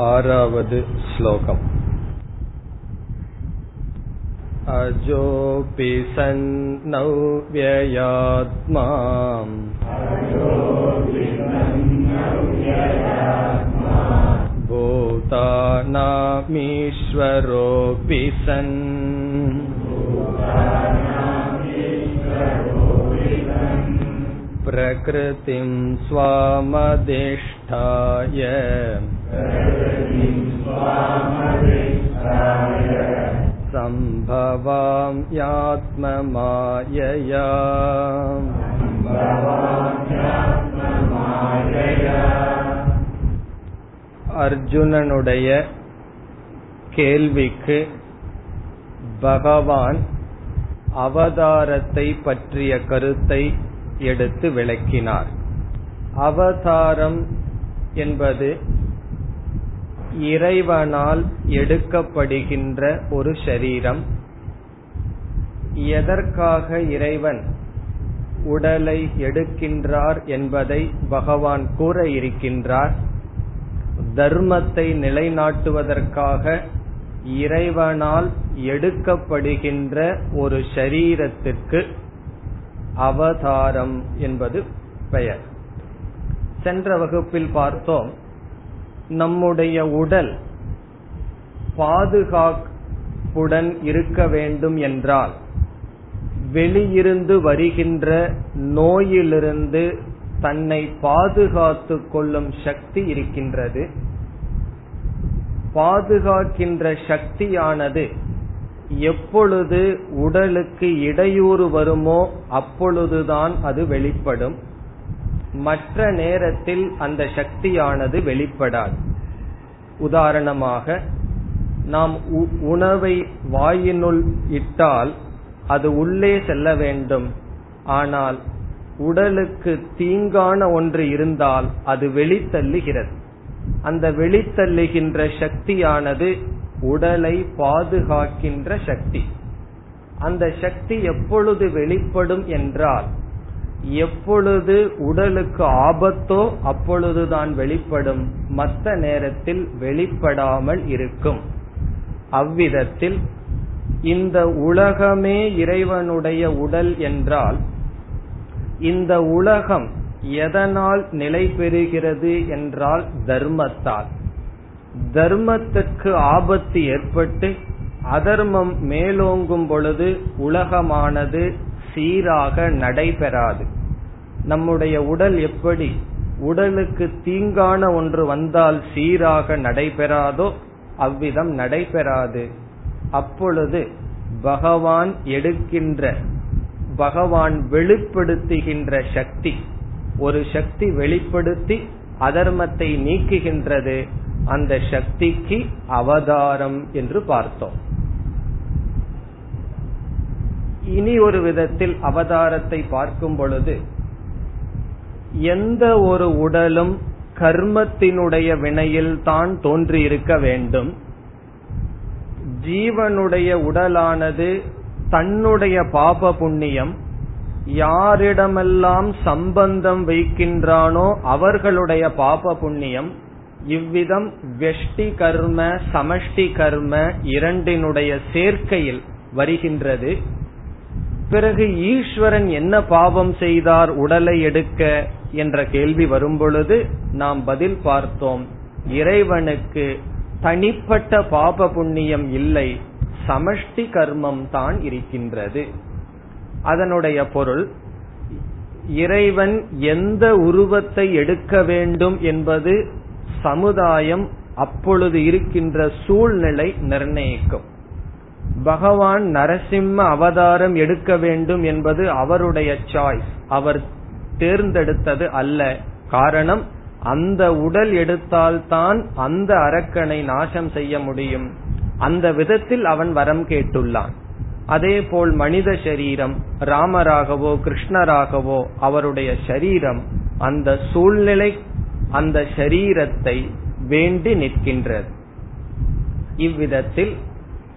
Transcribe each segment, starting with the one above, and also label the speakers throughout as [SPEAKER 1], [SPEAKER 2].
[SPEAKER 1] आरावद् श्लोकम् अजोऽपि सन्नौ व्ययात्मा भूतानामीश्वरोऽपि सन् प्रकृतिं स्वामधिष्ठाय सम्भवाम्यात्ममायया அர்ஜுனனுடைய கேள்விக்கு பகவான் அவதாரத்தை பற்றிய கருத்தை எடுத்து விளக்கினார் அவதாரம் என்பது இறைவனால் எடுக்கப்படுகின்ற ஒரு ஷரீரம் எதற்காக இறைவன் உடலை எடுக்கின்றார் என்பதை பகவான் கூற இருக்கின்றார். தர்மத்தை நிலைநாட்டுவதற்காக இறைவனால் எடுக்கப்படுகின்ற ஒரு ஷரீரத்திற்கு அவதாரம் என்பது பெயர். சென்ற வகுப்பில் பார்த்தோம் நம்முடைய உடல் பாதுகாப்புடன் இருக்க வேண்டும் என்றால் வெளியிருந்து வருகின்ற நோயிலிருந்து தன்னை பாதுகாத்து கொள்ளும் சக்தி இருக்கின்றது. பாதுகாக்கின்ற சக்தியானது எப்பொழுது உடலுக்கு இடையூறு வருமோ அப்பொழுதுதான் அது வெளிப்படும். மற்ற நேரத்தில் அந்த சக்தியானது வெளிப்படாது. உதாரணமாக நாம் உணவை வாயினுள் இட்டால் அது உள்ளே செல்ல வேண்டும். ஆனால் உடலுக்கு தீங்கான ஒன்று இருந்தால் அது வெளித்தள்ளுகிறது. அந்த வெளித்தள்ளுகின்ற சக்தியானது உடலை பாதுகாக்கின்ற சக்தி. அந்த சக்தி எப்பொழுது வெளிப்படும் என்றால் எப்பொழுது உடலுக்கு ஆபத்தோ அப்பொழுதுதான் வெளிப்படும். மற்ற நேரத்தில் வெளிப்படாமல் இருக்கும். அவ்விதத்தில் இந்த உலகமே இறைவனுடைய உடல் என்றால் இந்த உலகம் எதனால் நிலை பெறுகிறது என்றால் தர்மத்தால். தர்மத்திற்கு ஆபத்து ஏற்பட்டு அதர்மம் மேலோங்கும் பொழுது உலகமானது சீராக நடைபெறாது. நம்முடைய உடல் எப்படி உடலுக்கு தீங்கான ஒன்று வந்தால் சீராக நடைபெறாதோ அவ்விதம் நடைபெறாது. அப்பொழுது பகவான் எடுக்கின்ற பகவான் வெளிப்படுத்துகின்ற சக்தி ஒரு சக்தி வெளிப்படுத்தி அதர்மத்தை நீக்குகின்றது. அந்த சக்திக்கு அவதாரம் என்று பார்த்தோம். இனி ஒரு விதத்தில் அவதாரத்தை பார்க்கும் பொழுது எந்த ஒரு உடலும் கர்மத்தினுடைய வினையில் தான் தோன்றியிருக்க வேண்டும். ஜீவனுடைய உடலானது தன்னுடைய பாப புண்ணியம். யாரிடமெல்லாம் சம்பந்தம் வைக்கின்றானோ அவர்களுடைய பாப புண்ணியம். இவ்விதம் வெஷ்டி கர்ம சமஷ்டி கர்ம இரண்டினுடைய சேர்க்கையில் வருகின்றது. பிறகு ஈஸ்வரன் என்ன பாவம் செய்தார் உடலை எடுக்க என்ற கேள்வி வரும்பொழுது நாம் பதில் பார்த்தோம். இறைவனுக்கு தனிப்பட்ட பாப புண்ணியம் இல்லை சமஷ்டி கர்மம் தான் இருக்கின்றது. அதனுடைய பொருள் இறைவன் எந்த உருவத்தை எடுக்க வேண்டும் என்பது சமுதாயம் அப்பொழுது இருக்கின்ற சூழ்நிலை நிர்ணயிக்கும். பகவான் நரசிம்ம அவதாரம் எடுக்க வேண்டும் என்பது அவருடைய சாய்ஸ் அவர் தேர்ந்தெடுத்தது அல்ல. காரணம் அந்த உடல் எடுத்தால்தான் அந்த அரக்கனை நாசம் செய்ய முடியும். அந்த விதத்தில் அவன் வரம் கேட்டுள்ளான். அதே போல் மனித சரீரம் ராமராகவோ கிருஷ்ணராகவோ அவருடைய சரீரம் அந்த சூழ்நிலை அந்த சரீரத்தை வேண்டி நிற்கின்றது. இவ்விதத்தில்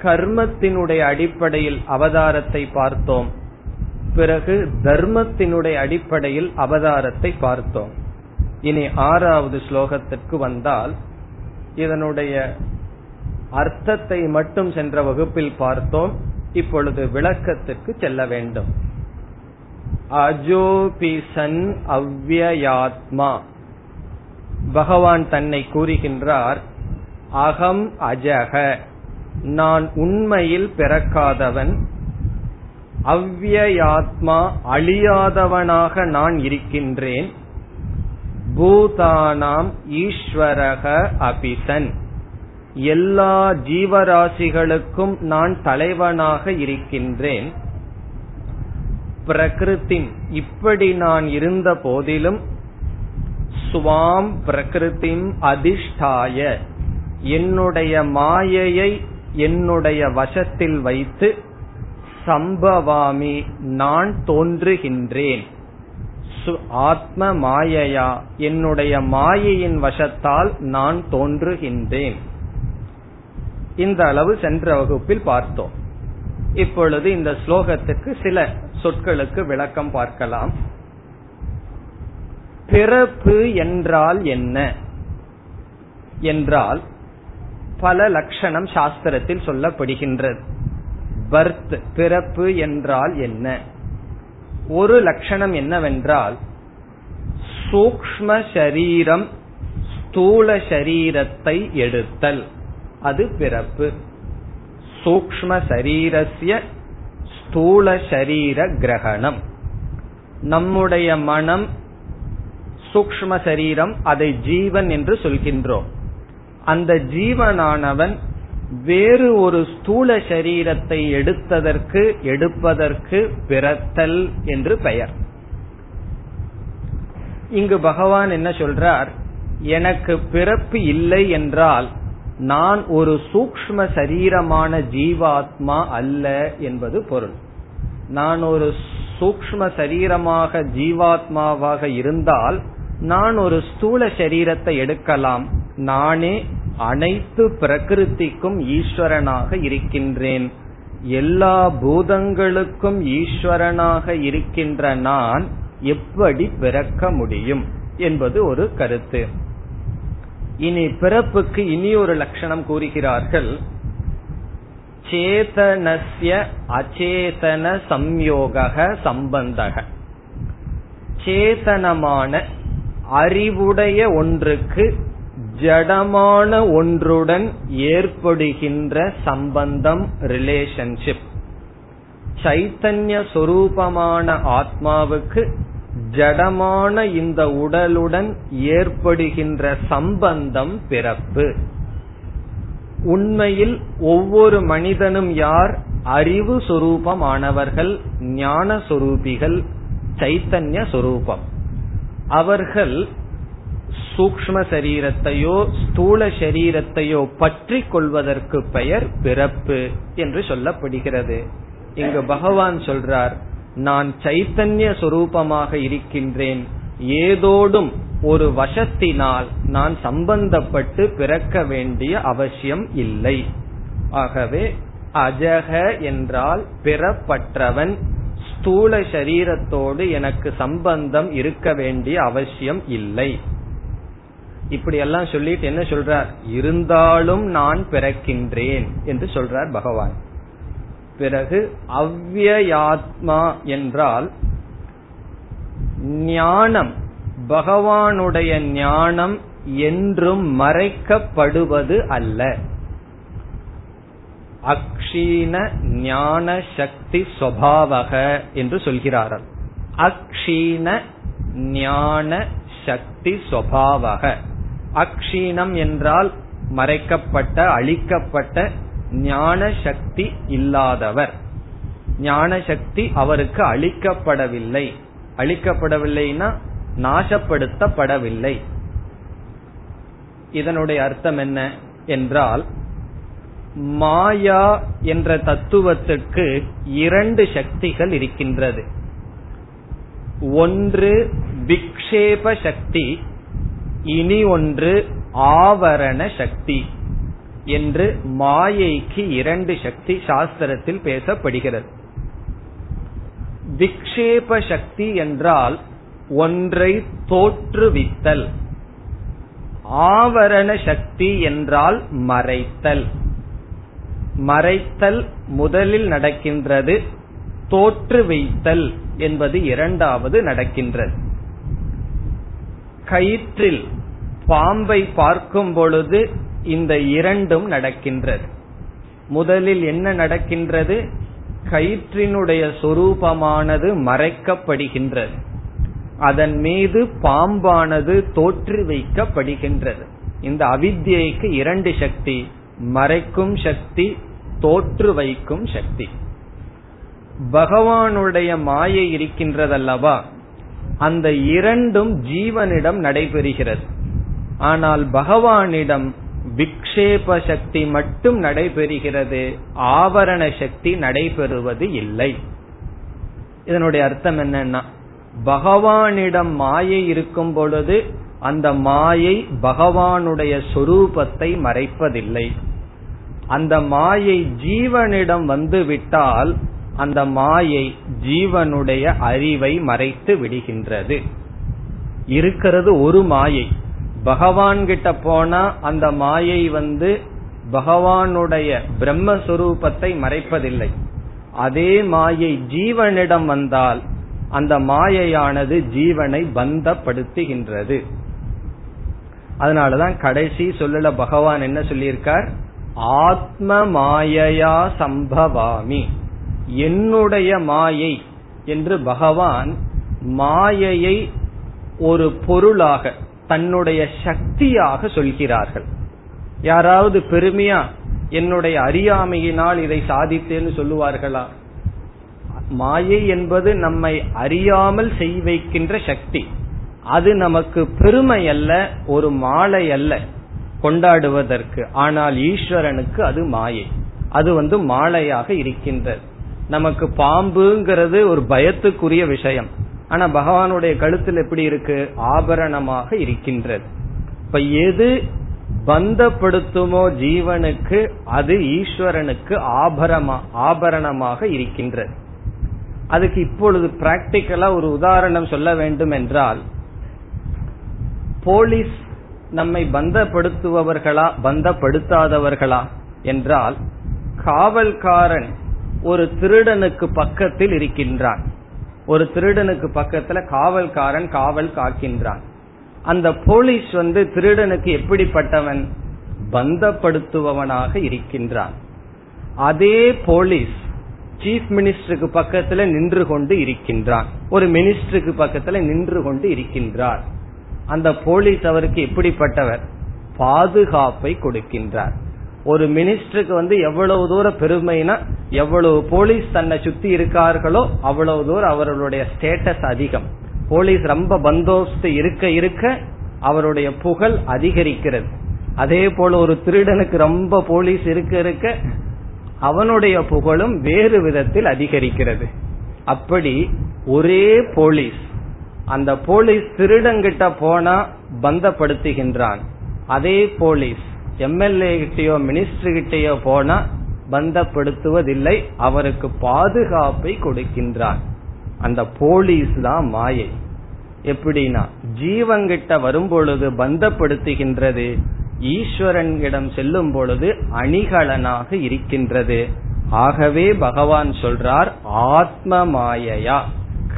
[SPEAKER 1] கர்மத்தினுடைய அடிப்படையில் அவதாரத்தை பார்த்தோம். பிறகு தர்மத்தினுடைய அடிப்படையில் அவதாரத்தை பார்த்தோம். இனி ஆறாவது ஸ்லோகத்திற்கு வந்தால் இதனுடைய அர்த்தத்தை மட்டும் சென்ற வகுப்பில் பார்த்தோம். இப்பொழுது விளக்கத்துக்கு செல்ல வேண்டும். அஜோபிசன் அவ்யயாத்மா. பகவான் தன்னை கூறுகின்றார் அகம் அஜக நான் உண்மையில் பிறக்காதவன் அவ்யயாத்மா அழியாதவனாக நான் இருக்கின்றேன் பூதானாம் ஈஸ்வரக அபிசன். எல்லா ஜீவராசிகளுக்கும் நான் தலைவனாக இருக்கின்றேன். பிரகிருதி இப்படி நான் இருந்த போதிலும் சுவாம் பிரகிருதிம் அதிஷ்டாய. என்னுடைய மாயையை என்னுடைய வசத்தில் வைத்து சம்பவாமி நான் தோன்றுகின்றேன். ஆத்ம மாயையா என்னுடைய மாயையின் வசத்தால் நான் தோன்றுகின்றேன். இந்த அளவு சென்ற வகுப்பில் பார்த்தோம். இப்பொழுது இந்த ஸ்லோகத்துக்கு சில சொற்களுக்கு விளக்கம் பார்க்கலாம். பிறப்பு என்றால் என்ன? என்றால் பல லட்சணம் சாஸ்திரத்தில் சொல்லப்படுகின்றது. பர்த் பிறப்பு என்றால் என்ன? ஒரு லட்சணம் என்னவென்றால் சூக்ம சரீரம் ஸ்தூல சரீரத்தை எடுத்தல். அது பிறப்பு. சூக்ம சரீரஸ்ய ஸ்தூல சரீர கிரகணம். நம்முடைய மனம் சூக்ம சரீரம் அதை ஜீவன் என்று சொல்கின்றோம். அந்த ஜீவனானவன் வேறு ஒரு ஸ்தூல சரீரத்தை எடுத்ததற்கு எடுப்பதற்கு பிறத்தல் என்று பெயர். இங்கு பகவான் என்ன சொல்றார்? எனக்கு பிறப்பு இல்லை என்றால் நான் ஒரு சூக்ம சரீரமான ஜீவாத்மா அல்ல என்பது பொருள். நான் ஒரு சூக்ம சரீரமாக ஜீவாத்மாவாக இருந்தால் நான் ஒரு ஸ்தூல சரீரத்தை எடுக்கலாம். நானே அனைத்து பிரகிருதிக்கும் ஈஸ்வரனாக இருக்கின்றேன். எல்லா பூதங்களுக்கும் ஈஸ்வரனாக இருக்கின்ற நான் எப்படி பிறக்க முடியும் என்பது ஒரு கருத்து. இனி பிறப்புக்கு இனி ஒரு லட்சணம் கூறுகிறார்கள். சேதனசிய அச்சேதன சம்யோக சம்பந்தக. சேதனமான அறிவுடைய ஒன்றுக்கு ஜடமான ஒன்றுடன் ஏற்படுகின்ற சம்பந்தம் ரிலேஷன்ஷிப் சைத்தன்ய சொரூபமான ஆத்மாவுக்கு ஜடமான இந்த உடலுடன் ஏற்படுகின்ற சம்பந்தம் பிறப்பு. உண்மையில் ஒவ்வொரு மனிதனும் யார்? அறிவு சொரூபமானவர்கள் ஞான சொரூபிகள் சைத்தன்ய சொரூபம். அவர்கள் சூக்ம சரீரத்தையோ ஸ்தூல சரீரத்தையோ பற்றி கொள்வதற்கு பெயர் பிறப்பு என்று சொல்லப்படுகிறது. இங்கு பகவான் சொல்றார் நான் சைத்தன்ய சொரூபமாக இருக்கின்றேன். ஏதோடும் ஒரு வசத்தினால் நான் சம்பந்தப்பட்டு பிறக்க வேண்டிய அவசியம் இல்லை. ஆகவே அஜக என்றால் பிறப்பற்றவன் ஸ்தூல சரீரத்தோடு எனக்கு சம்பந்தம் இருக்க வேண்டிய அவசியம் இல்லை. இப்படி எல்லாம் சொல்லிட்டு என்ன சொல்றார்? இருந்தாலும் நான் பிறக்கின்றேன் என்று சொல்றார் பகவான். பிறகு அவ்யயாத்மா என்றால் ஞானம் பகவானுடைய ஞானம் என்றும் மறைக்கப்படுவது அல்ல. அக்ஷீண ஞான சக்தி சுவாவக என்று சொல்கிறார்கள் அக்ஷீண ஞான சக்தி சுவாவக. அக்ஷீணம் என்றால் மறைக்கப்பட்ட அழிக்கப்பட்ட ஞான சக்தி இல்லாதவர். ஞான சக்தி அவருக்கு அளிக்கப்படவில்லை அழிக்கப்படவில்லைனா நாசப்படுத்தப்படவில்லை. இதனுடைய அர்த்தம் என்ன என்றால் மாயா என்ற தத்துவத்துக்கு இரண்டு சக்திகள் இருக்கின்றது. ஒன்று விக்ஷேப சக்தி இனி ஒன்று ஆவரண சக்தி என்று மாயைக்கு இரண்டு சக்தி சாஸ்திரத்தில் பேசப்படுகிறது. விக்ஷேப சக்தி என்றால் ஒன்றை தோற்றுவித்தல் ஆவரண சக்தி என்றால் மறைத்தல். மறைத்தல் முதலில் நடக்கின்றது தோற்று வைத்தல் என்பது இரண்டாவது நடக்கின்றது. கயிற்றில் பாம்பை பார்க்கும் பொழுது இந்த இரண்டும் நடக்கின்றது. முதலில் என்ன நடக்கின்றது? கயிற்றினுடைய சொரூபமானது மறைக்கப்படுகின்றது. அதன் மீது பாம்பானது தோற்று வைக்கப்படுகின்றது. இந்த அவித்யைக்கு இரண்டு சக்தி மறைக்கும் சக்தி தோற்று வைக்கும் சக்தி. பகவானுடைய மாயை இருக்கின்றதல்லவா? அந்த இரண்டும் ஜீவனிடம் நடைபெறுகிறது. ஆனால் பகவானிடம் விக்ஷேப சக்தி மட்டும் நடைபெறுகிறது ஆவரண சக்தி நடைபெறுவது இல்லை. இதனுடைய அர்த்தம் என்னன்னா பகவானிடம் மாயை இருக்கும் பொழுது அந்த மாயை பகவானுடைய சொரூபத்தை மறைப்பதில்லை. அந்த மாயை ஜீவனிடம் வந்து விட்டால் அந்த மாயை ஜீவனுடைய அறிவை மறைத்து விடுகின்றது. இருக்கிறது ஒரு மாயை. பகவான் கிட்ட போனா அந்த மாயை வந்து பகவானுடைய பிரம்மஸ்வரூபத்தை மறைப்பதில்லை. அதே மாயை ஜீவனிடம் வந்தால் அந்த மாயையானது ஜீவனை பந்தப்படுத்துகின்றது. அதனாலதான் கடைசி சொல்லல பகவான் என்ன சொல்லியிருக்கார்? ஆத்ம மாயையா சம்பவாமி. என்னுடைய மாயை என்று பகவான் மாயையை ஒரு பொருளாக தன்னுடைய சக்தியாக சொல்கிறார்கள். யாராவது பெருமையா என்னுடைய அறியாமையினால் இதை சாதித்தேன்னு சொல்லுவார்களா? மாயை என்பது நம்மை அறியாமல் செய் வைக்கின்ற சக்தி. அது நமக்கு பெருமை அல்ல ஒரு மாலை அல்ல கொண்டாடுவதற்கு. ஆனால் ஈஸ்வரனுக்கு அது மாயை. அது வந்து மாலையாக இருக்கின்றது. நமக்கு பாம்புங்கிறது ஒரு பயத்துக்குரிய விஷயம். ஆனா பகவானுடைய கழுத்தில் எப்படி இருக்கு? ஆபரணமாக இருக்கின்றது. இப்ப எது பந்தப்படுத்துமோ ஜீவனுக்கு அது ஈஸ்வரனுக்கு ஆபரமா ஆபரணமாக இருக்கின்றது. அதுக்கு இப்பொழுது பிராக்டிக்கலா ஒரு உதாரணம் சொல்ல வேண்டும் என்றால் போலீஸ் நம்மை பந்தப்படுத்துபவர்களா பந்தப்படுத்தாதவர்களா? என்றால் காவல்காரன் ஒரு திருடனுக்கு பக்கத்தில் இருக்கின்றான். ஒரு திருடனுக்கு பக்கத்துல காவல்காரன் காவல் காக்கின்றான். அந்த போலீஸ் வந்து திருடனுக்கு எப்படிப்பட்டவன்? பந்தப்படுத்துபவனாக இருக்கின்றான். அதே போலீஸ் சீஃப் மினிஸ்டருக்கு பக்கத்துல நின்று கொண்டு இருக்கின்றான். ஒரு மினிஸ்டருக்கு பக்கத்துல நின்று கொண்டு இருக்கின்றார். அந்த போலீஸ் அவருக்கு எப்படிப்பட்டவர் பாதுகாப்பை கொடுக்கின்றார். ஒரு மினிஸ்டருக்கு வந்து எவ்வளவு தூரம் பெருமைனா எவ்வளவு போலீஸ் தன்னை சுத்தி இருக்கார்களோ அவ்வளவு தூரம் அவர்களுடைய ஸ்டேட்டஸ் அதிகம். போலீஸ் ரொம்ப பந்தோஸ்து இருக்க இருக்க அவருடைய புகழ் அதிகரிக்கிறது. அதே போல ஒரு திருடனுக்கு ரொம்ப போலீஸ் இருக்க இருக்க அவனுடைய புகழும் வேறு விதத்தில் அதிகரிக்கிறது. அப்படி ஒரே போலீஸ் அந்த போலீஸ் திருடங்கிட்ட போனா பந்தப்படுத்துகின்றான். அதே போலீஸ் எம்எல்ஏ கிட்டயோ மினிஸ்டர் கிட்டயோ போனா பந்தப்படுத்துவதில்லை அவருக்கு பாதுகாப்பை கொடுக்கின்றான். அந்த போலீஸ் தான் மாயை. எப்படின்னா ஜீவங்கிட்ட வரும் பொழுது பந்தப்படுத்துகின்றது ஈஸ்வரனிடம் செல்லும் பொழுது அணிகலனாக இருக்கின்றது. ஆகவே பகவான் சொல்றார் ஆத்ம மாயையா.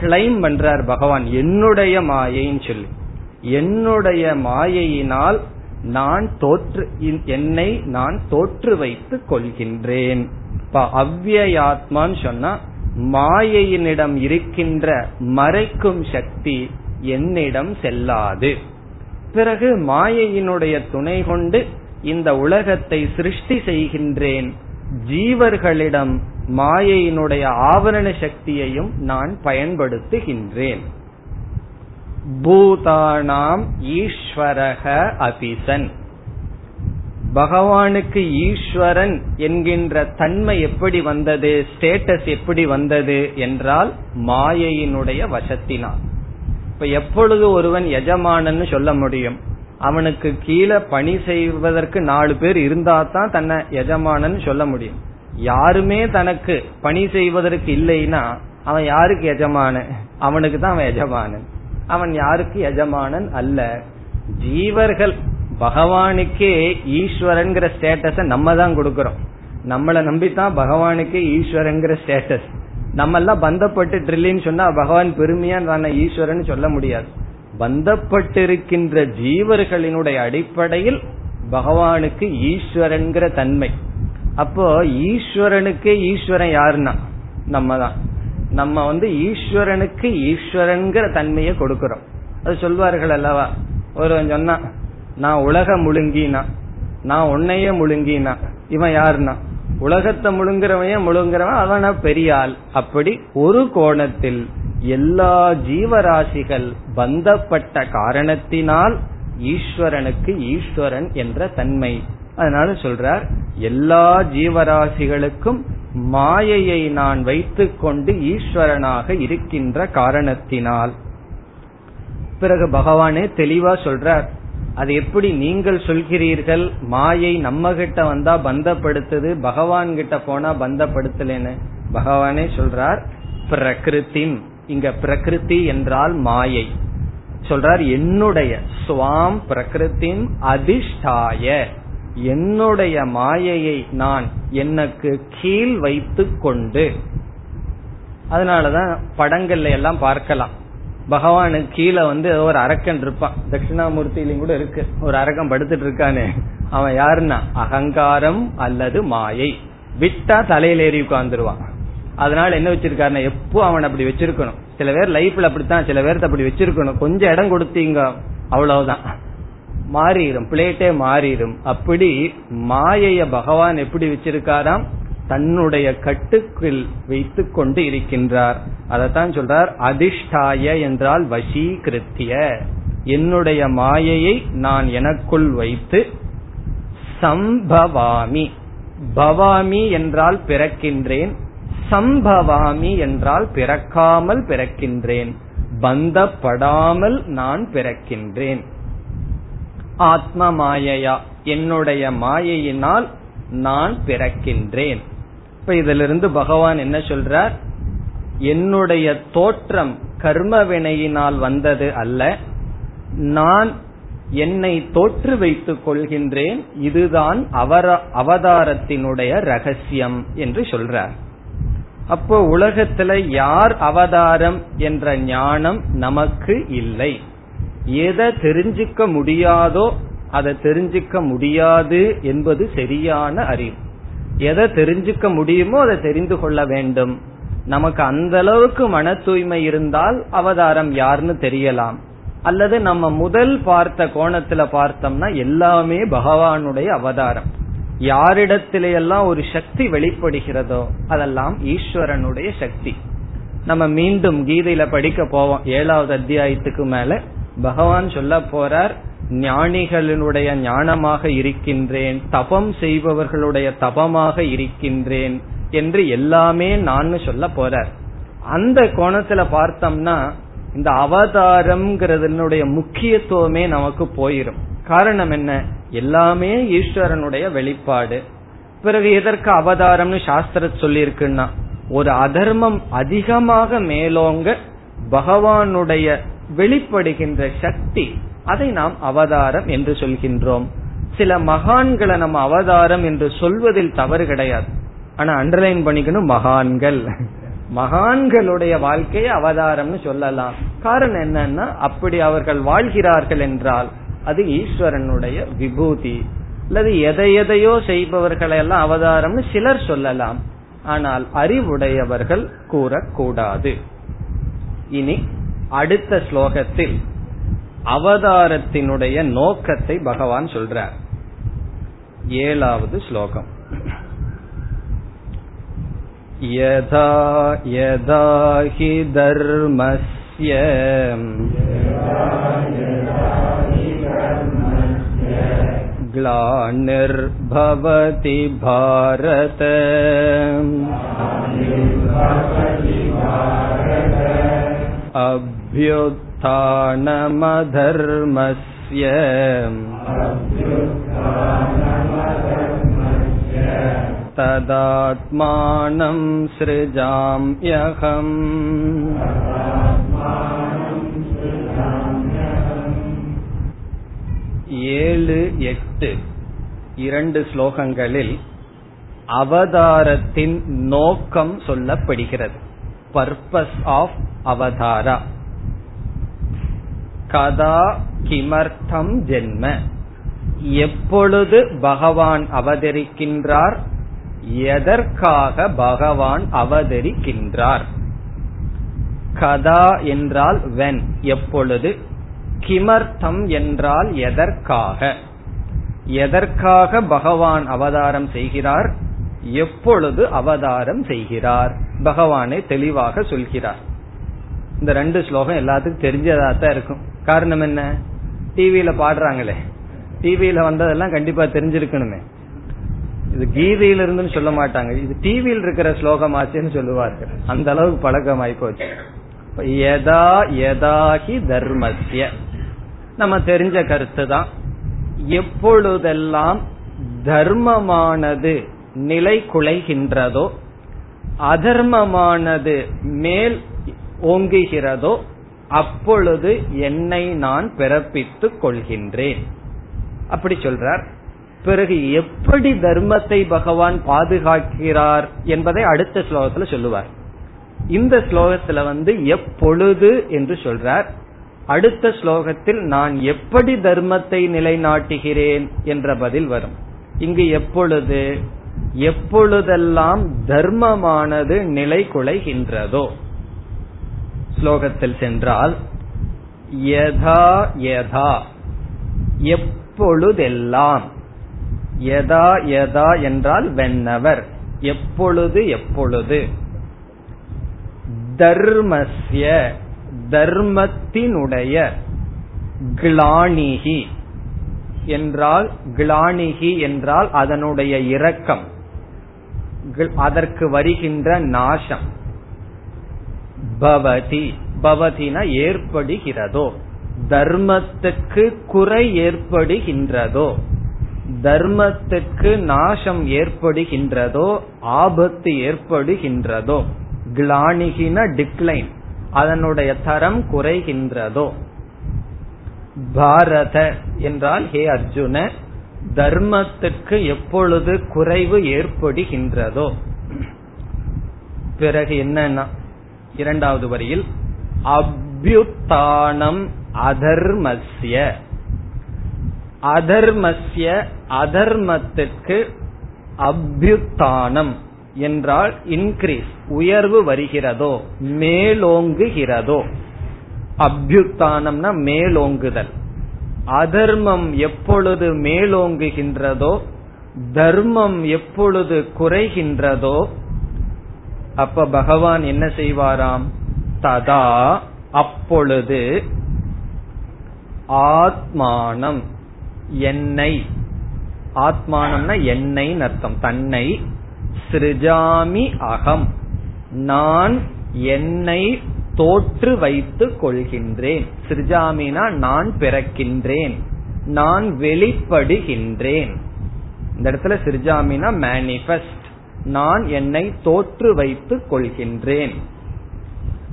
[SPEAKER 1] கிளைம் பண்றார் பகவான். என்னுடைய மாயைன்னு சொல்லி. என்னுடைய மாயையினால் நான் தோற்று என்னை நான் தோற்று வைத்துக் கொள்கின்றேன். அவ்வியாத்மான்னு சொன்னா மாயையினிடம் இருக்கின்ற மறைக்கும் சக்தி என்னிடம் செல்லாது. பிறகு மாயையினுடைய துணை கொண்டு இந்த உலகத்தை சிருஷ்டி செய்கின்றேன். ஜீவர்களிடம் மாயையினுடைய ஆவரண சக்தியையும் நான் பயன்படுத்துகின்றேன். பூதானாம் ஈஸ்வரக அபிசன். பகவானுக்கு ஈஸ்வரன் என்கின்ற தன்மை எப்படி வந்தது ஸ்டேட்டஸ் எப்படி வந்தது என்றால் மாயையினுடைய வசத்தினால் இப்ப எப்பொழுது ஒருவன் எஜமானன்னு சொல்ல முடியும்? அவனுக்கு கீழே பணி செய்வதற்கு நாலு பேர் இருந்தா தான் தன்னை எஜமானன் சொல்ல முடியும். யாருமே தனக்கு பணி செய்வதற்கு இல்லைன்னா அவன் யாருக்கு எஜமான அவனுக்கு தான் அவன் எஜமானன். அவன் யாருக்கு எஜமானன் அல்ல. ஜீவர்கள் பகவானுக்கே ஈஸ்வரன்கிற ஸ்டேட்டஸ நம்ம தான் கொடுக்கறோம். நம்மளை நம்பித்தான் பகவானுக்கு ஈஸ்வரங்கிற ஸ்டேட்டஸ் நம்ம எல்லாம் பந்தப்பட்டு ட்ரில்லின்னு சொன்னா பகவான் பெருமையா நான் ஈஸ்வரன் சொல்ல முடியாது. பந்தப்பட்டிருக்கின்ற ஜீவர்களினுடைய அடிப்படையில் பகவானுக்கு ஈஸ்வரன்கிற தன்மை. அப்போ ஈஸ்வரனுக்கே ஈஸ்வரன் யாருன்னா? நம்ம தான் நம்ம வந்து ஈஸ்வரனுக்கு ஈஸ்வரன்கிற தன்மையை கொடுக்கிறோம். அது சொல்வார்கள் அல்லவா? ஒரு சொன்னா நான் உலக முழுங்கினா நான் உன்னையே முழுங்கினா இவன் யாருன்னா? உலகத்தை முழுங்குறவன் முழுங்குறவன்? அவன பெரிய ஆள் அப்படி ஒரு கோணத்தில் எல்லா ஜீவராசிகள் பந்தப்பட்ட காரணத்தினால் ஈஸ்வரனுக்கு ஈஸ்வரன் என்ற தன்மை. அதனால சொல்றார் எல்லா ஜீவராசிகளுக்கும் மாயையை நான் வைத்துக் கொண்டு ஈஸ்வரனாக இருக்கின்ற காரணத்தினால். பிறகு பகவானே தெளிவா சொல்றார் அது எப்படி நீங்கள் சொல்கிறீர்கள்? மாயை நம்ம கிட்ட வந்தா பந்தப்படுத்துது பகவான் கிட்ட போனா பந்தப்படுத்தலன்னு. பகவானே சொல்றார் பிரகிருத்தின் இங்க பிரகிருதி என்றால் மாயை. சொல்றார் என்னுடைய சுவாம் பிரகிருத்தின் அதிஷ்டாய. என்னுடைய மாயையை நான் எனக்கு கீழ் வைத்து கொண்டு. அதனாலதான் படங்கள்ல எல்லாம் பார்க்கலாம். பகவானுக்கு கீழே வந்து ஒரு அரக்கன் இருப்பான். தட்சிணாமூர்த்தியிலும் கூட இருக்கு. ஒரு அரக்கன் படுத்துட்டு இருக்கானே. அவன் யாருன்னா? அகங்காரம் அல்லது மாயை. விட்டா தலையில ஏறி உட்காந்துருவான் அதனால என்ன வச்சிருக்காருன்னா எப்போ அவன் அப்படி வச்சிருக்கணும். சில பேர் லைஃப்ல அப்படித்தான் சில பேர்த்த அப்படி வச்சிருக்கணும். கொஞ்சம் இடம் கொடுத்தீங்க அவ்வளவுதான். மாறிடும் பிளேட்டே மாறிடும் அப்படி மாயைய பகவான் எப்படி வச்சிருக்காராம்? தன்னுடைய கட்டுக்குள் வைத்து கொண்டு இருக்கின்றார். அதத்தான் சொல்றார் அதிஷ்டாய என்றால் வசீகிருத்திய. என்னுடைய மாயையை நான் எனக்குள் வைத்து சம்பவாமி. பவாமி என்றால் பிறக்கின்றேன் சம்பவாமி என்றால் பிறக்காமல் பிறக்கின்றேன். பந்தப்படாமல் நான் பிறக்கின்றேன். ஆத்ம மாயையா என்னுடைய மாயையினால் நான் பிறக்கின்றேன். இப்ப இதிலிருந்து பகவான் என்ன சொல்றார்? என்னுடைய தோற்றம் கர்ம வினையினால் வந்தது அல்ல. நான் என்னை தோற்று வைத்துக் கொள்கின்றேன். இதுதான் அவதாரத்தினுடைய ரகசியம் என்று சொல்றார். அப்போ உலகத்துல யார் அவதாரம் என்ற ஞானம் நமக்கு இல்லை. எதை தெரிஞ்சுக்க முடியாதோ அதை தெரிஞ்சுக்க முடியாது என்பது சரியான அறிவு. எதை தெரிஞ்சுக்க முடியுமோ அதை தெரிந்து கொள்ள வேண்டும். நமக்கு அந்த அளவுக்கு மன தூய்மை இருந்தால் அவதாரம் யாருன்னு தெரியலாம். அல்லது நம்ம முதல் பார்த்த கோணத்துல பார்த்தோம்னா எல்லாமே பகவானுடைய அவதாரம். யாரிடத்திலேயெல்லாம் ஒரு சக்தி வெளிப்படுகிறதோ அதெல்லாம் ஈஸ்வரனுடைய சக்தி. நம்ம மீண்டும் கீதையில படிக்க போவோம். ஏழாவது அத்தியாயத்துக்கு மேல பகவான் சொல்ல போறார் ஞானிகளினுடைய ஞானமாக இருக்கின்றேன் தபம் செய்பவர்களுடைய தபமாக இருக்கின்றேன் என்று எல்லாமே நான் சொல்ல போறார். அந்த கோணத்துல பார்த்தோம்னா இந்த அவதாரம்ங்கிறதுனுடைய முக்கியத்துவமே நமக்கு போயிரும். காரணம் என்ன? எல்லாமே ஈஸ்வரனுடைய வெளிப்பாடு. பிறகு எதற்கு அவதாரம்னு சாஸ்திர சொல்லியிருக்குன்னா ஒரு அதர்மம் அதிகமாக மேலோங்க பகவானுடைய வெளிப்படுகின்ற சக்தி அதை நாம் அவதாரம் என்று சொல்கின்றோம். சில மகான்களை நம்ம அவதாரம் என்று சொல்வதில் தவறு கிடையாது. ஆனா அண்டர்லைன் பண்ணிக்கணும் மகான்கள். மகான்களுடைய வாழ்க்கையை அவதாரம்னு சொல்லலாம். காரணம் என்னன்னா அப்படி அவர்கள் வாழ்கிறார்கள் என்றால் அது ஈஸ்வரனுடைய விபூதி அல்லது எதை எதையோ செய்பவர்களை எல்லாம் அவதாரம்னு சிலர் சொல்லலாம் ஆனால் அறிவுடையவர்கள் கூறக்கூடாது இனி அடுத்த ஸ்லோகத்தில் அவதாரத்தினுடைய நோக்கத்தை பகவான் சொல்றார் ஏழாவது ஸ்லோகம் यदा यदा हि धर्मस्य ग्लानिर्भवति भारत अभ्युत्थानमधर्मस्य तदात्मानं सृजाम्यहम् ஏழு எட்டு இரண்டு ஸ்லோகங்களில் அவதாரத்தின் நோக்கம் சொல்லப்படுகிறது. Purpose of avatara. கதா கிமர்த்தம் ஜென்ம. எப்பொழுது பகவான் அவதரிக்கின்றார்? எதற்காக பகவான் அவதரிக்கின்றார்? கதா என்றால் வென் எப்பொழுது? கிமர்த்தம் என்றால் எதற்காக? எதற்காக பகவான் அவதாரம் செய்கிறார்? எப்பொழுது அவதாரம் செய்கிறார்? பகவானை தெளிவாக சொல்கிறார். இந்த ரெண்டு ஸ்லோகம் எல்லாத்துக்கும் தெரிஞ்சதா தான் இருக்கும். காரணம் என்ன? டிவியில பாடுறாங்களே. டிவியில வந்ததெல்லாம் கண்டிப்பா தெரிஞ்சிருக்கணுமே. இது கீதையில இருந்துன்னு சொல்ல மாட்டாங்க. இது டிவியில் இருக்கிற ஸ்லோகம் ஆச்சுன்னு சொல்லுவார்கள். அந்த அளவுக்கு பழக்கமாய் போச்சு. யதா நம்ம தெரிஞ்ச கருத்து தான். எப்பொழுதெல்லாம் தர்மமானது நிலை குலைகின்றதோ அதர்மமானது மேல் ஓங்குகிறதோ அப்பொழுது என்னை நான் பிறப்பித்துக் கொள்கின்றேன். அப்படி சொல்றார். பிறகு எப்படி தர்மத்தை பகவான் பாதுகாக்கிறார் என்பதை அடுத்த ஸ்லோகத்துல சொல்லுவார். இந்த ஸ்லோகத்துல வந்து எப்பொழுது என்று சொல்றார். அடுத்த ஸ்லோகத்தில் நான் எப்படி தர்மத்தை நிலைநாட்டுகிறேன் என்ற பதில் வரும். இங்கு எப்பொழுது எப்பொழுதெல்லாம் தர்மமானது நிலை குலைகின்றதோ ஸ்லோகத்தில் சென்றால் யதா யதா எப்பொழுதெல்லாம் யதா யதா என்றால் வென்னவர் எப்பொழுது எப்பொழுது தர்மஸ்ய தர்மத்தினுடைய கிளானிகி என்றால் கிளானிகி என்றால் அதனுடைய இரக்கம். அதற்கு வருகின்ற நாசம். பவதி பவதின ஏற்படுகிறதோ. தர்மத்துக்கு குறை ஏற்படுகின்றதோ. தர்மத்துக்கு நாசம் ஏற்படுகின்றதோ ஆபத்து ஏற்படுகின்றதோ. கிளானிகின டிக்ளைன் அதனுடைய தரம் குறைகின்றதோ? பாரத என்றால் ஹே அர்ஜுன தர்மத்துக்கு எப்பொழுது குறைவு ஏற்படுகின்றதோ? பிறகு என்னன்னா இரண்டாவது வரியில் அபியுத்தானம் அதர்மஸ்ய. அதர்மஸ்ய அதர்மத்திற்கு அபியுத்தானம். என்றால் இன்கிரீஸ் உயர்வு வருகிறதோ மேலோங்குகிறதோ. அபியுத்தானம்னா மேலோங்குதல். அதர்மம் எப்பொழுது மேலோங்குகின்றதோ தர்மம் எப்பொழுது குறைகின்றதோ அப்ப பகவான் என்ன செய்வாராம்? ததா அப்பொழுது ஆத்மானம் என்னை ஆத்மானம்னா என்னை அர்த்தம். தன்னை சிருஜாமி அகம். நான் என்னை தோற்று வைத்துக் கொள்கின்றேன். சிருஜாமினா நான் பிறக்கின்றேன். நான் வெளிப்படுகின்றேன். இந்த இடத்துல சிருஜாமினா மேனிபெஸ்ட் நான் என்னை தோற்று வைத்துக் கொள்கின்றேன்.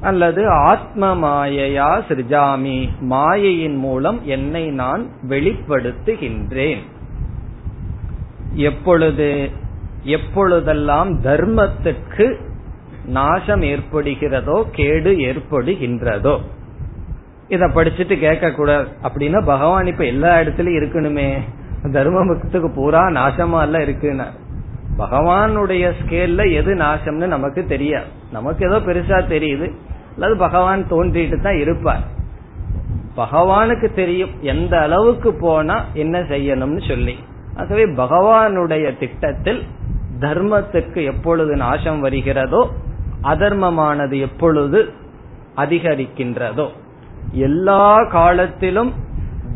[SPEAKER 1] அல்லது ஆத்ம மாயையா சிருஜாமி? மாயையின் மூலம் என்னை நான் வெளிப்படுத்துகின்றேன். எப்பொழுது? எப்பொழுதெல்லாம் தர்மத்துக்கு நாசம் ஏற்படுகிறதோ கேடு ஏற்படுகின்றதோ. இத படிச்சுட்டு கேட்க கூடாது அப்படின்னா பகவான் இப்ப எல்லா இடத்துலயும் இருக்கணுமே. தர்மத்துக்கு பூரா நாசமா எல்லாம் இருக்குன்னா. பகவானுடைய ஸ்கேல்ல எது நாசம்னு நமக்கு தெரியாது. நமக்கு ஏதோ பெருசா தெரியுது. அல்லது பகவான் தோன்றிட்டு தான் இருப்பார். பகவானுக்கு தெரியும். எந்த அளவுக்கு போனா என்ன செய்யணும்னு சொல்லி. ஆகவே பகவானுடைய திட்டத்தில் தர்மத்துக்கு எப்பொழுது நாசம் வருகிறதோ அதர்மமானது எப்பொழுது அதிகரிக்கின்றதோ. எல்லா காலத்திலும்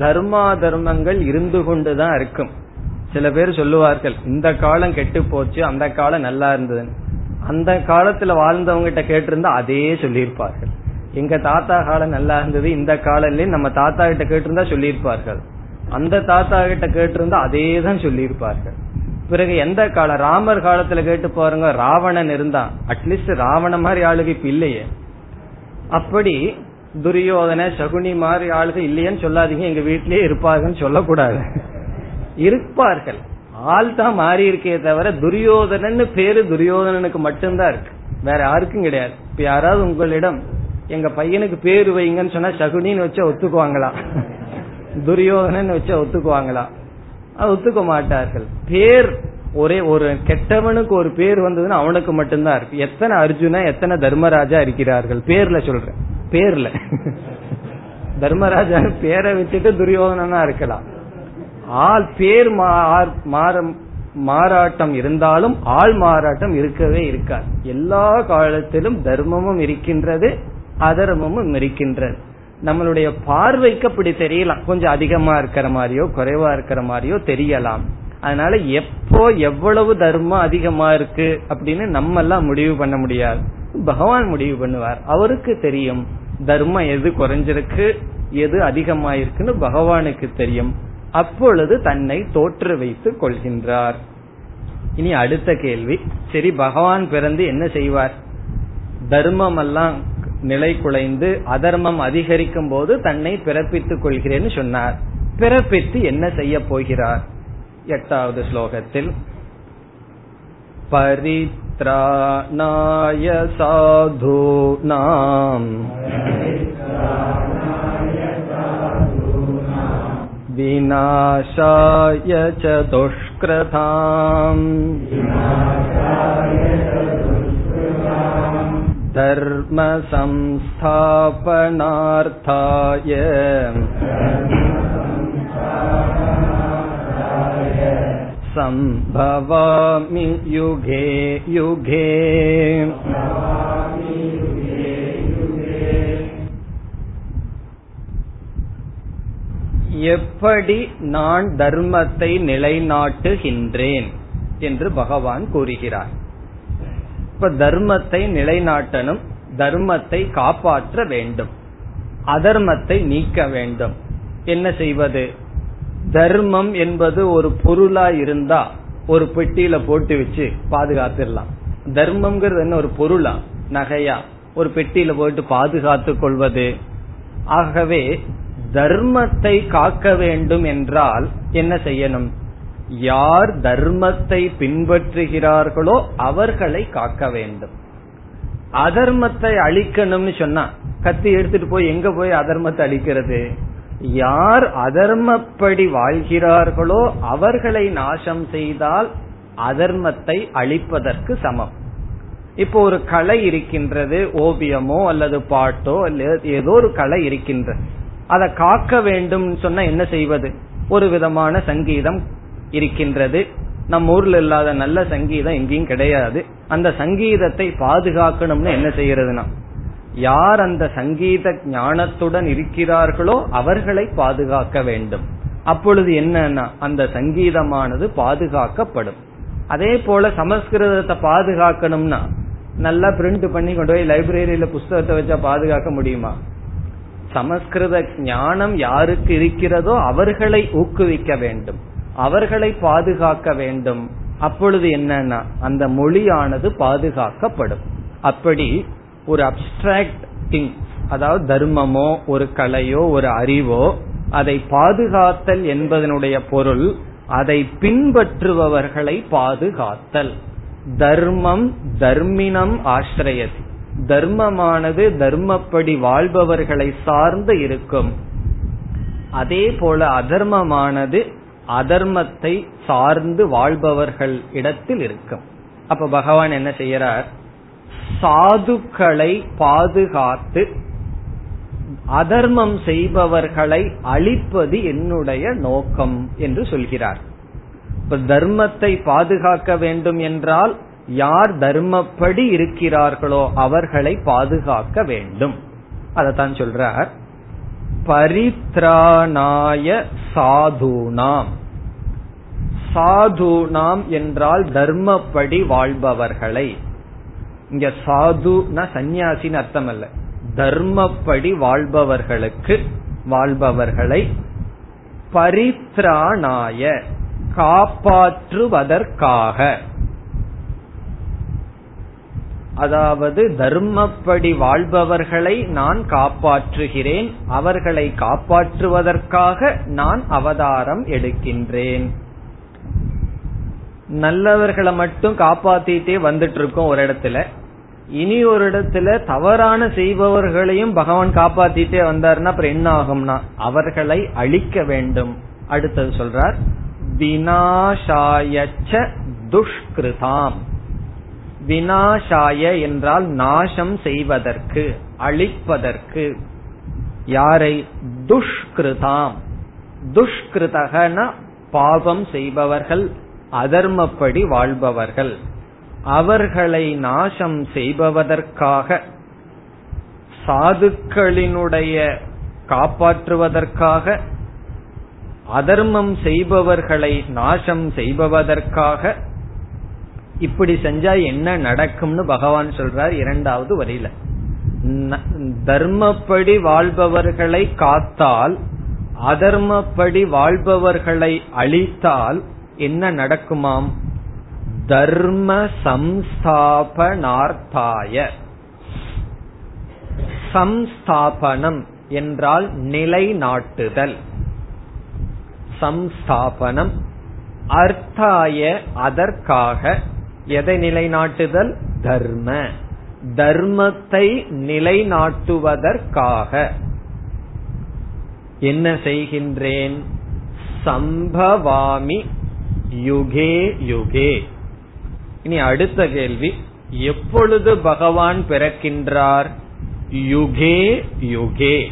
[SPEAKER 1] தர்மா தர்மங்கள் இருந்து கொண்டுதான் இருக்கும். சில பேர் சொல்லுவார்கள் இந்த காலம் கெட்டு போச்சு அந்த காலம் நல்லா இருந்தது அந்த காலத்துல வாழ்ந்தவங்க கிட்ட கேட்டிருந்தா அதே சொல்லியிருப்பார்கள். எங்க தாத்தா காலம் நல்லா இருந்தது இந்த காலம்லயும் நம்ம தாத்தா கிட்ட கேட்டிருந்தா சொல்லியிருப்பார்கள். அந்த தாத்தா கிட்ட கேட்டிருந்தா அதே தான் சொல்லியிருப்பார்கள். பிறகு எந்த காலம் ராமர் காலத்துல கேட்டு பாருங்க ராவணன் இருந்தான். அட்லீஸ்ட் ராவண மாதிரி ஆளுக்கு இப்ப இல்லையே. அப்படி துரியோதன சகுனி மாதிரி ஆளுக இல்லையன்னு சொல்லாதீங்க எங்க வீட்லயே இருப்பாங்கன்னு சொல்லக்கூடாது. இருப்பார்கள். ஆள் தான் மாறி இருக்கே தவிர துரியோதனன்னு பேரு துரியோதனனுக்கு மட்டும்தான் இருக்கு. வேற யாருக்கும் கிடையாது. இப்ப யாராவது உங்களிடம் எங்க பையனுக்கு பேரு வைங்கன்னு சொன்னா சகுனின்னு வச்சா ஒத்துக்குவாங்களா? துரியோதனன் வச்சா ஒத்துக்குவாங்களா? ஒத்துக்க மாட்டார்கள். பேர் ஒரே ஒரு கெட்டவனுக்கு ஒரு பேர் வந்ததுன்னா அவனுக்கு மட்டும்தான் இருக்கு. எத்தனை அர்ஜுனா எத்தனை தர்மராஜா இருக்கிறார்கள்? பேர்ல சொல்றேன். பேர்ல. தர்மராஜா பேரை வச்சுட்டு துரியோதனா இருக்கலாம். ஆள் பேர் மாறாட்டம் இருந்தாலும் ஆள் மாறாட்டம் இருக்கவே இருக்காது. எல்லா காலத்திலும் தர்மமும் இருக்கின்றது அதர்மமும் இருக்கின்றது. நம்மளுடைய பார்வைக்கு அப்படி தெரியலாம். கொஞ்சம் அதிகமா இருக்கிற மாதிரியோ குறைவா இருக்கிற மாதிரியோ தெரியலாம். அதனால எப்போ எவ்வளவு தர்மம் அதிகமா இருக்கு அப்படின்னு நம்ம எல்லாம் முடிவு பண்ண முடியாது. பகவான் முடிவு பண்ணுவார். அவருக்கு தெரியும் தர்மம் எது குறைஞ்சிருக்கு எது அதிகமாயிருக்குன்னு பகவானுக்கு தெரியும். அப்பொழுது தன்னை தோற்று வைத்துக் கொள்கின்றார். இனி அடுத்த கேள்வி. சரி பகவான் பிறந்து என்ன செய்வார்? தர்மம் எல்லாம் நிலை குலைந்து அதர்மம் அதிகரிக்கும் போது தன்னை பிறப்பித்துக் கொள்கிறேன்னு சொன்னார் பிறப்பித்து என்ன செய்ய போகிறார் எட்டாவது ஸ்லோகத்தில் பரித்ராணாய சாதூனாம் विनाशाय च दुष्कृताम् धर्मसंस्थापनार्थाय सम्भवामि युगे युगे எப்படி நான் தர்மத்தை நிலைநாட்டுகின்றேன் என்று பகவான் கூறுகிறார் இப்ப தர்மத்தை நிலைநாட்டணும் தர்மத்தை காப்பாற்ற வேண்டும். அதர்மத்தை நீக்க வேண்டும். என்ன செய்வது? தர்மம் என்பது ஒரு பொருளா இருந்தா ஒரு பெட்டியில போட்டு வச்சு பாதுகாத்துடலாம். தர்மம்ங்கிறது என்ன? ஒரு பொருளா நகையா? ஒரு பெட்டியில போட்டு பாதுகாத்து கொள்வது. ஆகவே தர்மத்தை காக்க வேண்டும் என்றால் என்ன செய்யணும்? யார் தர்மத்தை பின்பற்றுகிறார்களோ அவர்களை காக்க வேண்டும். அதர்மத்தை அழிக்கணும்னு சொன்னா கத்தி எடுத்துட்டு போய் எங்க போய் அதர்மத்தை அழிக்கிறது? யார் அதர்மப்படி வாழ்கிறார்களோ அவர்களை நாசம் செய்தால் அதர்மத்தை அழிப்பதற்கு சமம். இப்போ ஒரு கலை இருக்கின்றது ஓவியமோ அல்லது பாட்டோ அல்லது ஏதோ ஒரு கலை இருக்கின்றது அதை காக்க வேண்டும் சொன்னா என்ன செய்வது? ஒரு விதமான சங்கீதம் இருக்கின்றது. நம்ம ஊர்ல இல்லாத நல்ல சங்கீதம் எங்கேயும் கிடையாது. அந்த சங்கீதத்தை பாதுகாக்கணும்னு என்ன செய்யறதுனா யார் அந்த சங்கீத ஞானத்துடன் இருக்கிறார்களோ அவர்களை பாதுகாக்க வேண்டும். அப்பொழுது என்னன்னா அந்த சங்கீதமானது பாதுகாக்கப்படும். அதே போல சமஸ்கிருதத்தை பாதுகாக்கணும்னா நல்லா பிரிண்ட் பண்ணி கொண்டு போய் லைப்ரரியில புஸ்தகத்தை வச்சா பாதுகாக்க முடியுமா? சமஸ்கிருத ஞானம் யாருக்கு இருக்கிறதோ அவர்களை ஊக்குவிக்க வேண்டும். அவர்களை பாதுகாக்க வேண்டும். அப்பொழுது என்னன்னா அந்த மொழியானது பாதுகாக்கப்படும். அப்படி ஒரு அப்டிராக்ட் திங் அதாவது தர்மமோ ஒரு கலையோ ஒரு அறிவோ அதை பாதுகாத்தல் என்பதனுடைய பொருள் அதை பின்பற்றுபவர்களை பாதுகாத்தல். தர்மம் தர்மினம் ஆசிரியது. தர்மமானது தர்மப்படி வாழ்பவர்களை சார்ந்து இருக்கும். அதே போல அதர்மமானது அதர்மத்தை சார்ந்து வாழ்பவர்கள் இடத்தில் இருக்கும். அப்ப பகவான் என்ன செய்யறார்? சாதுக்களை பாதுகாத்து அதர்மம் செய்பவர்களை அழிப்பது என்னுடைய நோக்கம் என்று சொல்கிறார். இப்ப தர்மத்தை பாதுகாக்க வேண்டும் என்றால் யார் தர்மப்படி இருக்கிறார்களோ அவர்களை பாதுகாக்க வேண்டும். அதத்தான் சொல்றார். பரித்ராணாய சாதுனாம். சாதுனாம் என்றால் தர்மப்படி வாழ்பவர்களை. இங்க சாதுனா சந்நியாசின்னு அர்த்தம் அல்ல தர்மப்படி வாழ்பவர்களுக்கு வாழ்பவர்களை. பரித்ராணாய காப்பாற்றுவதற்காக. அதாவது தர்மப்படி வாழ்பவர்களை நான் காப்பாற்றுகிறேன் அவர்களை காப்பாற்றுவதற்காக நான் அவதாரம் எடுக்கின்றேன். நல்லவர்களை மட்டும் காப்பாத்திட்டே வந்துட்டு இருக்கோம் ஒரு இடத்துல. இனி ஒரு இடத்துல தவறான செய்பவர்களையும் பகவான் காப்பாத்திட்டே வந்தாருன்னா அப்புறம் என்ன ஆகும்னா அவர்களை அழிக்க வேண்டும். அடுத்தது சொல்றார் வினாசாயச்ச துஷ்கிருதாம். வினாசாய என்றால் நாசம் செய்வதற்கு அழிப்பதற்கு. யாரை? துஷ்கிருதாம். துஷ்கிருதகன பாவம் செய்பவர்கள் அதர்மப்படி வாழ்பவர்கள். அவர்களை நாசம் செய்பவதற்காக சாதுக்களினுடைய காப்பாற்றுவதற்காக அதர்மம் செய்பவர்களை நாசம் செய்பவதற்காக இப்படி செஞ்சா என்ன நடக்கும்னு பகவான் சொல்றார் இரண்டாவது வரியில. தர்மப்படி வாழ்பவர்களை காத்தால் அதர்மப்படி வாழ்பவர்களை அழித்தால் என்ன நடக்குமாம்? தர்ம சம்ஸ்தாபனார்த்தாய. சம்ஸ்தாபனம் என்றால் நிலைநாட்டுதல். சம்ஸ்தாபனம் அர்த்தாய அதற்காக எதை நிலைநாட்டுதல்? தர்ம. தர்மத்தை நிலைநாட்டுவதற்காக. என்ன செய்கின்றேன்? சம்பவாமி யுகே யுகே. இனி அடுத்த கேள்வி. எப்பொழுது பகவான் பிறக்கின்றார்? UK UK.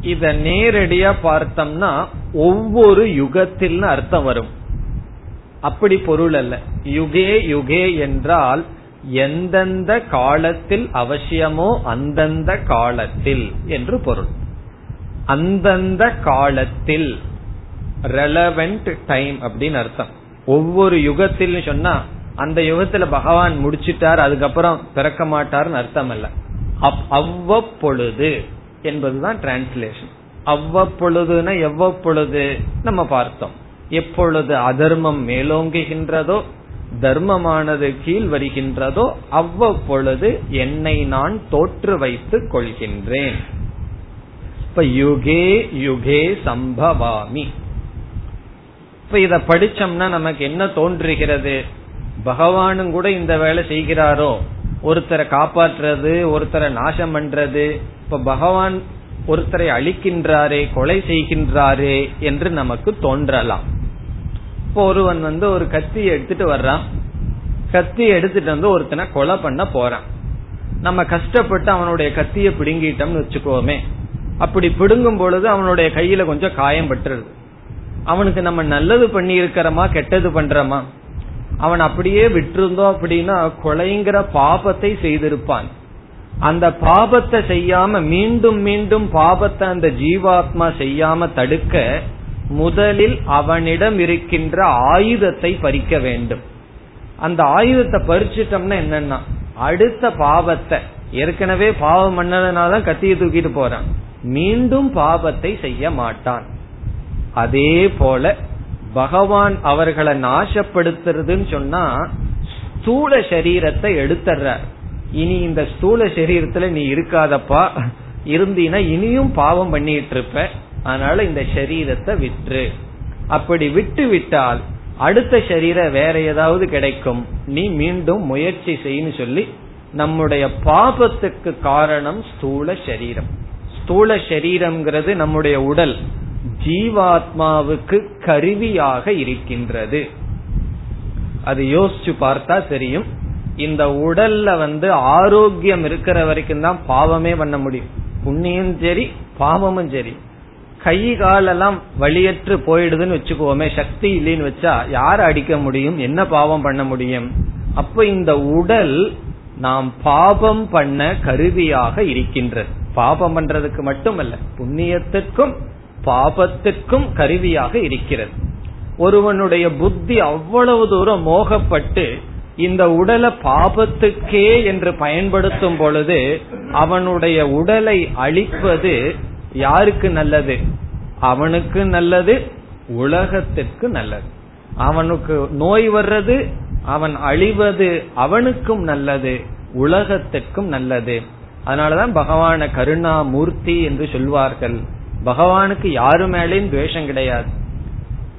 [SPEAKER 1] இத நேரடியா பார்த்தோம்னா ஒவ்வொரு யுகத்தில் அர்த்தம் வரும். அப்படி பொருள் அல்ல. யுகே யுகே என்றால் எந்தெந்த காலத்தில் அவசியமோ அந்தந்த காலத்தில் என்று பொருள். அந்தந்த காலத்தில் ரெலவெண்ட் டைம் அப்படின்னு அர்த்தம். ஒவ்வொரு யுகத்தில் சொன்னா அந்த யுகத்துல பகவான் முடிச்சிட்டார் அதுக்கப்புறம் பிறக்க மாட்டார்னு அர்த்தம் அல்ல. அவ்வப்பொழுது என்பதுதான் டிரான்ஸ்லேஷன் அவ்வப்பொழுதுனா எவ்வப்பொழுது? நம்ம பார்த்தோம். எப்பொழுது அதர்மம் மேலோங்குகின்றதோ தர்மமானது கீழ் வருகின்றதோ அவ்வப்பொழுது என்னை நான் தோற்று வைத்துக் கொள்கின்றேன். இப்ப யுகே யுகே சம்பவாமி. இப்ப இத படிச்சோம்னா நமக்கு என்ன தோன்றுகிறது? பகவானும் கூட இந்த வேலை செய்கிறாரோ? ஒருத்தரை காப்பாற்றுறது ஒருத்தரை நாசம் பண்றது. இப்ப பகவான் ஒருத்தரை அழிக்கின்றாரே கொலை செய்கின்றாரே என்று நமக்கு தோன்றலாம். இப்போ ஒருவன் வந்து ஒரு கத்தி எடுத்துட்டு வர்றான். கத்தி எடுத்துட்டு வந்து ஒருத்தனை கொலை பண்ண போறான். நம்ம கஷ்டப்பட்டு அவனுடைய கத்தியை பிடுங்கிட்டோம்னு வச்சுக்கோமே. அப்படி பிடுங்கும் பொழுது அவனுடைய கையில கொஞ்சம் காயம் பட்டுருது. அவனுக்கு நம்ம நல்லது பண்ணி இருக்கிறோமா கெட்டது பண்றோமா? அவன் அப்படியே விட்டிருந்தோம் அப்படின்னா கொலைங்கிற பாபத்தை செய்திருப்பான். அந்த பாபத்தை செய்யாம மீண்டும் மீண்டும் பாபத்தை அந்த ஜீவாத்மா செய்யாம தடுக்க முதலில் அவனிடம் இருக்கின்ற ஆயுதத்தை பறிக்க வேண்டும். அந்த ஆயுதத்தை பறிச்சிட்டோம்னா என்னன்னா அடுத்த பாவத்தை ஏற்கனவே பாவம் பண்ணதுனால கத்திய தூக்கிட்டு போறான். மீண்டும் பாவத்தை செய்ய மாட்டான். அதே போல பகவான் அவர்களை நாசப்படுத்துறதுன்னு சொன்னா ஸ்தூல சரீரத்தை எடுத்துறார் இனி இந்த ஸ்தூல சரீரத்துல நீ இருக்காதப்பா இருந்தீனா இனியும் பாவம் பண்ணிட்டு இருப்ப. அதனால இந்த சரீரத்தை விற்று. அப்படி விட்டு விட்டால் அடுத்த சரீரம் வேற ஏதாவது கிடைக்கும். நீ மீண்டும் முயற்சி செய்யு சொல்லி நம்முடைய பாபத்துக்கு காரணம் ஸ்தூல சரீரம் ஸ்தூல சரீரம்ங்கிறது நம்முடைய உடல் ஜீவாத்மாவுக்கு கருவியாக இருக்கின்றது. அது யோசிச்சு பார்த்தா தெரியும். இந்த உடல்ல வந்து ஆரோக்கியம் இருக்கிற வரைக்கும் தான் பாவமே பண்ண முடியும். புண்ணியம் சரி பாவமும் சரி. கை காலெல்லாம் வழியற்று போயிடுதுன்னு வச்சுக்கோமே சக்தி இல்லைன்னு வச்சா யார் அடிக்க முடியும்? என்ன பாவம் பண்ண முடியும்? அப்ப இந்த உடல் நாம் பாபம் பண்ண கருவியாக இருக்கின்றது பாபம் பண்றதுக்கு மட்டுமல்ல புண்ணியத்திற்கும் பாபத்திற்கும் கருவியாக இருக்கிறது. ஒருவனுடைய புத்தி அவ்வளவு தூரம் மோகப்பட்டு இந்த உடலை பாபத்துக்கே என்று பயன்படுத்தும் பொழுது அவனுடைய உடலை அழிப்பது யாருக்கு நல்லது? அவனுக்கு நல்லது உலகத்திற்கு நல்லது. அவனுக்கு நோய் வர்றது அவன் அழிவது அவனுக்கும் நல்லது உலகத்திற்கும் நல்லது. அதனாலதான் பகவான கருணா மூர்த்தி என்று சொல்வார்கள். பகவானுக்கு யாரு மேலேயும் துவேஷம் கிடையாது.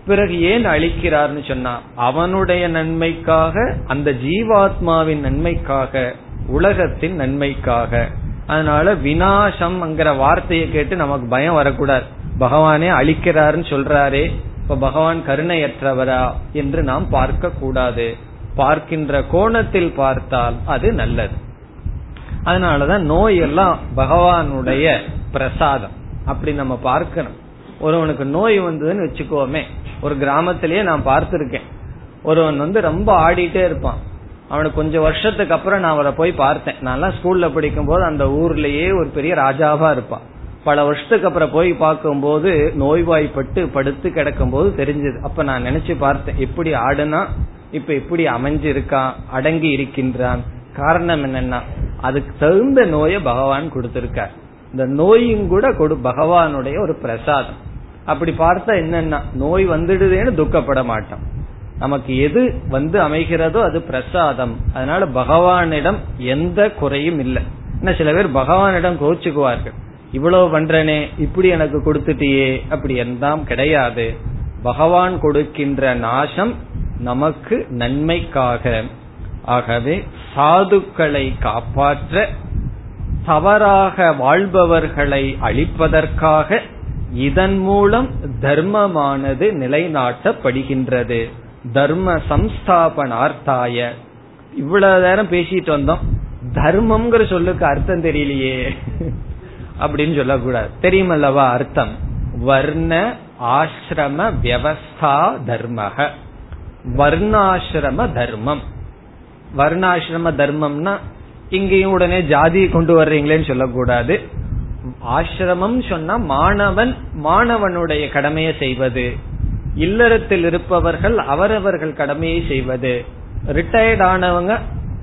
[SPEAKER 1] பிறகு ஏன் அழிக்கிறார்னு சொன்னா அவனுடைய நன்மைக்காக அந்த ஜீவாத்மாவின் நன்மைக்காக உலகத்தின் நன்மைக்காக. அதனால வினாசம்ங்கிற வார்த்தையை கேட்டு நமக்கு பயம் வரக்கூடாது. பகவானே அழிக்கிறாருன்னு சொல்றாரே இப்ப பகவான் கருணையற்றவரா என்று நாம் பார்க்க கூடாது பார்க்கின்ற கோணத்தில் பார்த்தால் அது நல்லது. அதனாலதான் நோய் எல்லாம் பகவானுடைய பிரசாதம். அப்படி நம்ம பார்க்கணும். ஒருவனுக்கு நோய் வந்ததுன்னு வச்சுக்கோமே. ஒரு கிராமத்திலேயே நான் பார்த்திருக்கேன். ஒருவன் வந்து ரொம்ப ஆடிட்டே இருப்பான். அவனுக்கு கொஞ்சம் வருஷத்துக்கு அப்புறம் நான் அவரை போய் பார்த்தேன். நான்லாம் ஸ்கூல்ல படிக்கும் போது அந்த ஊர்லயே ஒரு பெரிய ராஜாவா இருப்பான். பல வருஷத்துக்கு அப்புறம் போய் பார்க்கும்போது நோய்வாய்ப்பட்டு படுத்து கிடக்கும் போது தெரிஞ்சது. அப்ப நான் நினைச்சு பார்த்தேன் எப்படி ஆடுனா இப்ப எப்படி அமைஞ்சிருக்கான் அடங்கி இருக்கின்றான். காரணம் என்னன்னா அதுக்கு தகுந்த நோயை பகவான் கொடுத்திருக்கார். இந்த நோயும் கூட கொடு பகவானுடைய ஒரு பிரசாதம். அப்படி பார்த்தா என்னன்னா நோய் வந்துடுதேன்னு துக்கப்பட மாட்டான். நமக்கு எது வந்து அமைகிறதோ அது பிரசாதம். அதனால பகவானிடம் எந்த குறையும் இல்லை. என்ன சில பேர் பகவானிடம் கோச்சுக்குவார்கள். இவ்வளவு பண்றனே இப்படி எனக்கு கொடுத்துட்டியே அப்படி எல்லாம் கிடையாது. பகவான் கொடுக்கின்ற நாசம் நமக்கு நன்மைக்காக. ஆகவே சாதுக்களை காப்பாற்ற தவறாக வாழ்பவர்களை அழிப்பதற்காக இதன் மூலம் தர்மமானது நிலைநாட்டப்படுகின்றது. தர்ம சம்ஸ்தாபனார்த்தாய. இவ்வளவு நேரம் பேசிட்டு வந்தோம். தர்மம்ங்கிற சொல்லுக்கு அர்த்தம் தெரியலையே. அப்படின்னு சொல்லக்கூடாது. தெரியுமல்லவா அர்த்தம்? வர்ண ஆசிரம வியவஸ்தா தர்மக வர்ணாசிரம தர்மம். வர்ணாசிரம தர்மம்னா இங்கேயும் உடனே ஜாதியை கொண்டு வர்றீங்களேன்னு சொல்லக்கூடாது. ஆசிரமம் சொன்னா மாணவன் மாணவனுடைய கடமையை செய்வது. இல்லறத்தில் இருப்பவர்கள் அவரவர்கள் கடமையை செய்வது. ரிட்டையர்ட் ஆனவங்க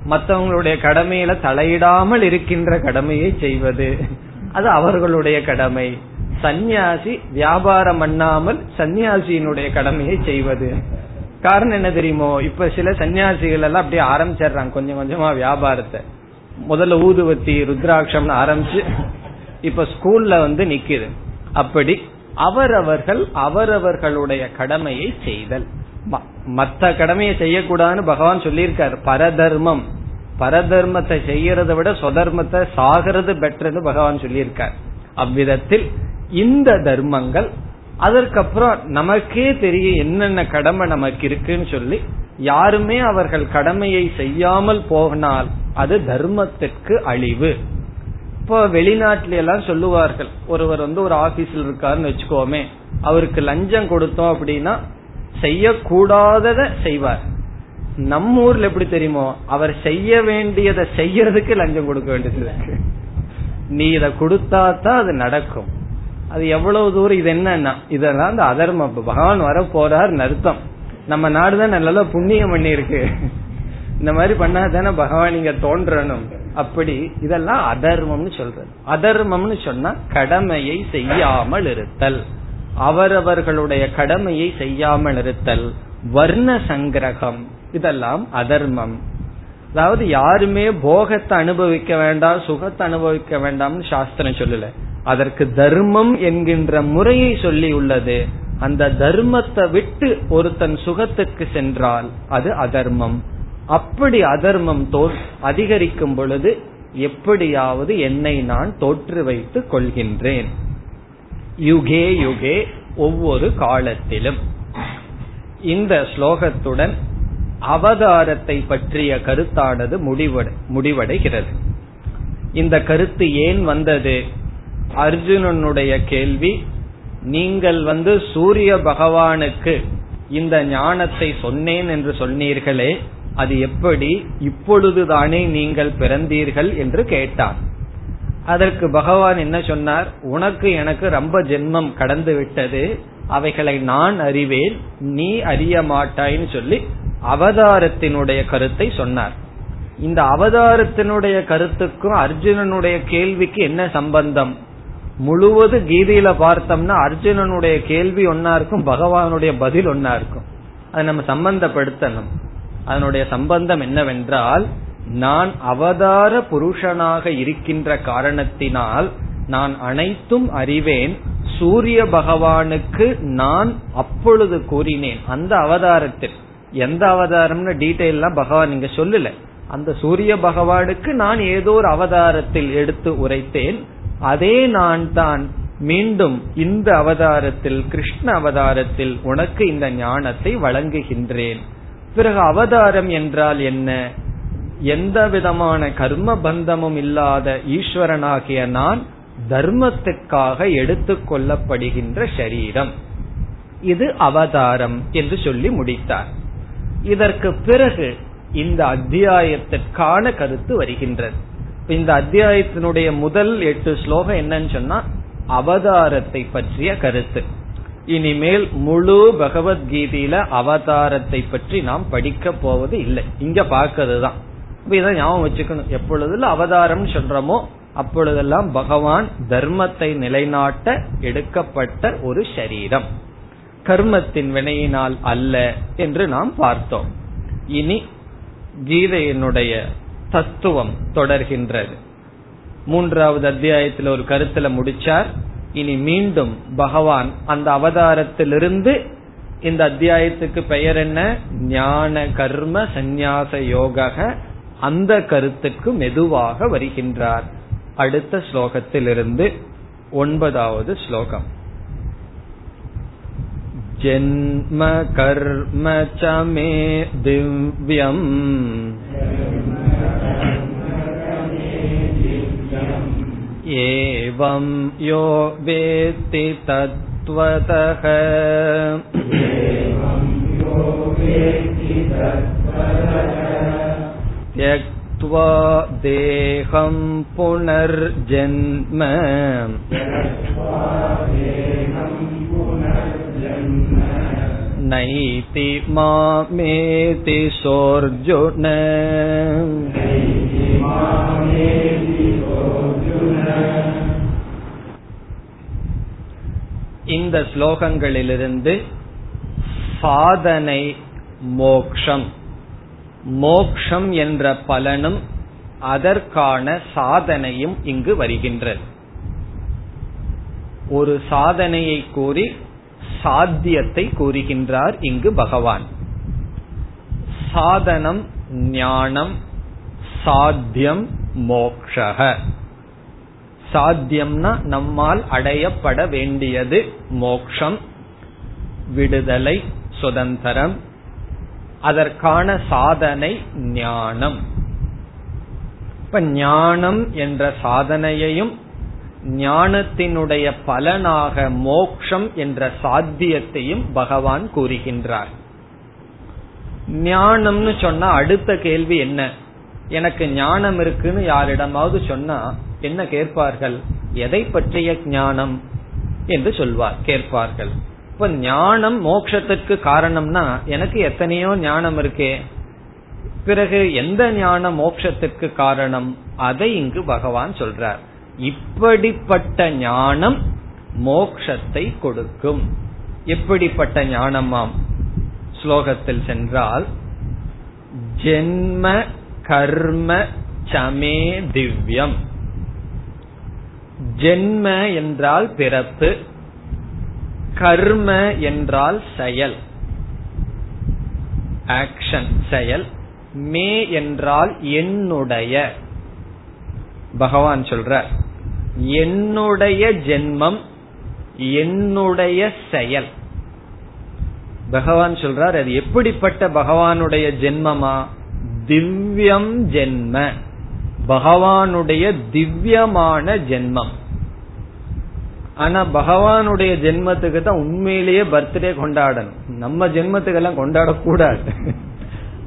[SPEAKER 1] மற்றவங்களுடைய கடமையில தலையிடாமல் இருக்கின்ற கடமையை செய்வது. அது அவர்களுடைய கடமை. சந்நியாசி வியாபாரம் பண்ணாமல் சன்னியாசியினுடைய கடமையை செய்வது. காரணம் என்ன தெரியுமோ? இப்ப சில சன்னியாசிகள் எல்லாம் அப்படியே ஆரம்பிச்சிடுறாங்க கொஞ்சம் கொஞ்சமா வியாபாரத்தை. முதல்ல ஊதுவத்தி ருத்ராட்சம்னு ஆரம்பிச்சு இப்ப ஸ்கூல்ல வந்து நிக்குது. அப்படி அவரவர்கள் அவரவர்களுடைய கடமையை செய்தல். மத்த கடமையை செய்யக்கூடாதுன்னு பகவான் சொல்லியிருக்கார். பரதர்மம். பரதர்மத்தை செய்யறதை விட சொதர்மத்தை சாகிறது பெட்டர்னு பகவான் சொல்லியிருக்கார். அவ்விதத்தில் இந்த தர்மங்கள் அதற்கப்புறம் நமக்கே தெரியும் என்னென்ன கடமை நமக்கு இருக்குன்னு சொல்லி யாருமே அவர்கள் கடமையை செய்யாமல் போனால் அது தர்மத்திற்கு அழிவு. இப்போ வெளிநாட்டில எல்லாம் சொல்லுவார்கள். ஒருவர் வந்து ஒரு ஆபீஸ்ல இருக்காருன்னு வச்சுக்கோமே அவருக்கு லஞ்சம் கொடுத்தோம் அப்படின்னா செய்யக்கூடாதத செய்வார். நம்ம ஊர்ல எப்படி தெரியுமோ அவர் செய்ய வேண்டியதை செய்யறதுக்கு லஞ்சம் கொடுக்க வேண்டியது இருக்கு. நீ இதை கொடுத்தா தான் அது நடக்கும். அது எவ்வளவு தூரம் இது என்னன்னா இதெல்லாம் அந்த அதர்மம் பகவான் வர போறார் அர்த்தம். நம்ம நாடுதான் நல்லா புண்ணியம் பண்ணி இருக்கு இந்த மாதிரி பண்ணாதானே பகவான் இங்க தோன்றணும். அப்படி இதெல்லாம் அதர்மம்னு சொல்றது. அதர்மம்னு சொன்னா கடமையை செய்யாமல் இருத்தல். அவரவர்களுடைய கடமையை செய்யாமல் இருத்தல். வர்ண சங்கிரகம் இதெல்லாம் அதர்மம். அதாவது யாருமே போகத்தை அனுபவிக்க வேண்டாம் சுகத்தை அனுபவிக்க வேண்டாம்னு சாஸ்திரம் சொல்லல. அதற்கு தர்மம் என்கின்ற முறையை சொல்லி உள்ளது. அந்த தர்மத்தை விட்டு ஒருத்தன் சுகத்துக்கு சென்றால் அது அதர்மம். அப்படி அதர்மம் அதிகரிக்கும் பொழுது எப்படியாவது என்னை நான் தோற்று வைத்துக் கொள்கின்றேன். யுகே யுகே ஒவ்வொரு காலத்திலும். இந்த ஸ்லோகத்துடன் அவதாரத்தை பற்றிய கருத்தானது முடிவடைகிறது. இந்த கருத்து ஏன் வந்தது? அர்ஜுனனுடைய கேள்வி நீங்கள் வந்து சூரிய பகவானுக்கு இந்த ஞானத்தை சொன்னேன் என்று சொன்னீர்களே அது எப்படி இப்பொழுதுதானே நீங்கள் பிறந்தீர்கள் என்று கேட்டார். அதற்கு பகவான் என்ன சொன்னார்? உனக்கு எனக்கு ரொம்ப ஜென்மம் கடந்து விட்டது. அவைகளை நான் அறிவேன். நீ அறிய மாட்டாய்ன்னு சொல்லி அவதாரத்தினுடைய கருத்தை சொன்னார். இந்த அவதாரத்தினுடைய கருத்துக்கும் அர்ஜுனனுடைய கேள்விக்கு என்ன சம்பந்தம்? முழுவது கீதையில பார்த்தோம்னா அர்ஜுனனுடைய கேள்வி ஒன்னா இருக்கும் பகவானுடைய பதில் ஒன்னா இருக்கும். அதை நம்ம சம்பந்தப்படுத்தணும். அதனுடைய சம்பந்தம் என்னவென்றால் நான் அவதார புருஷனாக இருக்கின்ற காரணத்தினால் நான் அனைத்தும் அறிவேன். சூரிய பகவானுக்கு நான் அப்பொழுது கூறினேன். அந்த அவதாரத்தில். எந்த அவதாரம்னு டீட்டெயிலாம் பகவான் இங்க சொல்லல. அந்த சூரிய பகவானுக்கு நான் ஏதோ ஒரு அவதாரத்தில் எடுத்து உரைத்தேன். அதே நான் தான் மீண்டும் இந்த அவதாரத்தில் கிருஷ்ண அவதாரத்தில் உனக்கு இந்த ஞானத்தை வழங்குகின்றேன். பிறகு அவதாரம் என்றால் என்ன? எந்த விதமான கர்ம பந்தமும் இல்லாத ஈஸ்வரனாகிய நான் தர்மத்துக்காக எடுத்துக்கொள்ளப்படுகின்ற சரீரம். இது அவதாரம் என்று சொல்லி முடித்தார். இதற்கு பிறகு இந்த அத்தியாயத்திற்கான கருத்து வருகின்றது. இந்த அத்தியாயத்தினுடைய முதல் எட்டு ஸ்லோகம் என்னன்னு சொன்னா அவதாரத்தை பற்றிய கருத்து. இனிமேல் முழு பகவத்கீதையில அவதாரத்தை பற்றி நாம் படிக்க போவது இல்லை. இங்க பார்க்கறது தான் இதை ஞாபகம் வச்சுக்கணும். எப்பொழுதுல அவதாரம் சொல்றோமோ அப்பொழுதெல்லாம் பகவான் தர்மத்தை நிலைநாட்ட எடுக்கப்பட்ட ஒரு சரீரம். கர்மத்தின் வினையினால் அல்ல என்று நாம் பார்த்தோம். இனி கீதையினுடைய தத்துவம் தொடர்கின்றது. மூன்றாவது அத்தியாயத்தில் ஒரு கருத்துல முடிச்சார். இனி மீண்டும் பகவான் அந்த அவதாரத்திலிருந்து இந்த அத்தியாயத்துக்கு பெயர் என்ன? ஞான கர்ம சந்நியாச யோக அந்த கருத்துக்கு மெதுவாக வருகின்றார். அடுத்த ஸ்லோகத்திலிருந்து ஒன்பதாவது ஸ்லோகம். ஜென்ம கர்ம சமே திவ்யம். एवं यो वेत्ति तत्त्वतः त्यक्त्वा देहं पुनर्जन्म नैति मामेति सोऽर्जुन இந்த ஸ்லோகங்களிலிருந்து சாதனை மோக்ஷம். மோக்ஷம் என்ற பலனும் அதற்கான சாதனையும் இங்கு வருகின்றது. ஒரு சாதனையை கூறி சாத்தியத்தை கூறுகின்றார் இங்கு பகவான். சாதனம் ஞானம் சாத்தியம் மோக்ஷக சாத்தியம்னா நம்மால் அடையப்பட வேண்டியது மோக்ஷம் விடுதலை சுதந்திரம். அதற்கான சாதனை ஞானம். இப்ப ஞானம் என்ற சாதனையையும் ஞானத்தினுடைய பலனாக மோக்ஷம் என்ற சாத்தியத்தையும் பகவான் கூறுகின்றார். ஞானம்னு சொன்னா அடுத்த கேள்வி என்ன? எனக்கு ஞானம் இருக்குன்னு யாரிடமாவது சொன்னா என்ன கேட்பார்கள்? எதை பற்றிய ஞானம்? என்று சொல்வார் கேட்பார்கள். இப்ப ஞானம் மோட்சத்திற்கு காரணம்னா எனக்கு எத்தனையோ ஞானம் இருக்கே. பிறகு எந்த ஞானம் மோட்சத்திற்கு காரணம்? அதை இங்கு பகவான் சொல்றார். இப்படிப்பட்ட ஞானம் மோக்ஷத்தை கொடுக்கும். எப்படிப்பட்ட ஞானமாம்? ஸ்லோகத்தில் சென்றால் ஜென்ம கர்ம சமே திவ்யம். ஜென்ம என்றால் பிறப்பு கர்ம என்றால் செயல். ஆக்ஷன் செயல். மே என்றால் என்னுடைய. பகவான் சொல்றார் என்னுடைய ஜென்மம் என்னுடைய செயல். பகவான் சொல்றார் அது எப்படிப்பட்ட பகவானுடைய ஜென்மமா? திவ்யம் ஜென்ம. பகவானுடைய திவ்யமான ஜென்மம். ஆனா பகவானுடைய ஜென்மத்துக்கு தான் உண்மையிலேயே பர்த்டே கொண்டாடணும். நம்ம ஜென்மத்துக்கு எல்லாம் கொண்டாடக்கூடாது.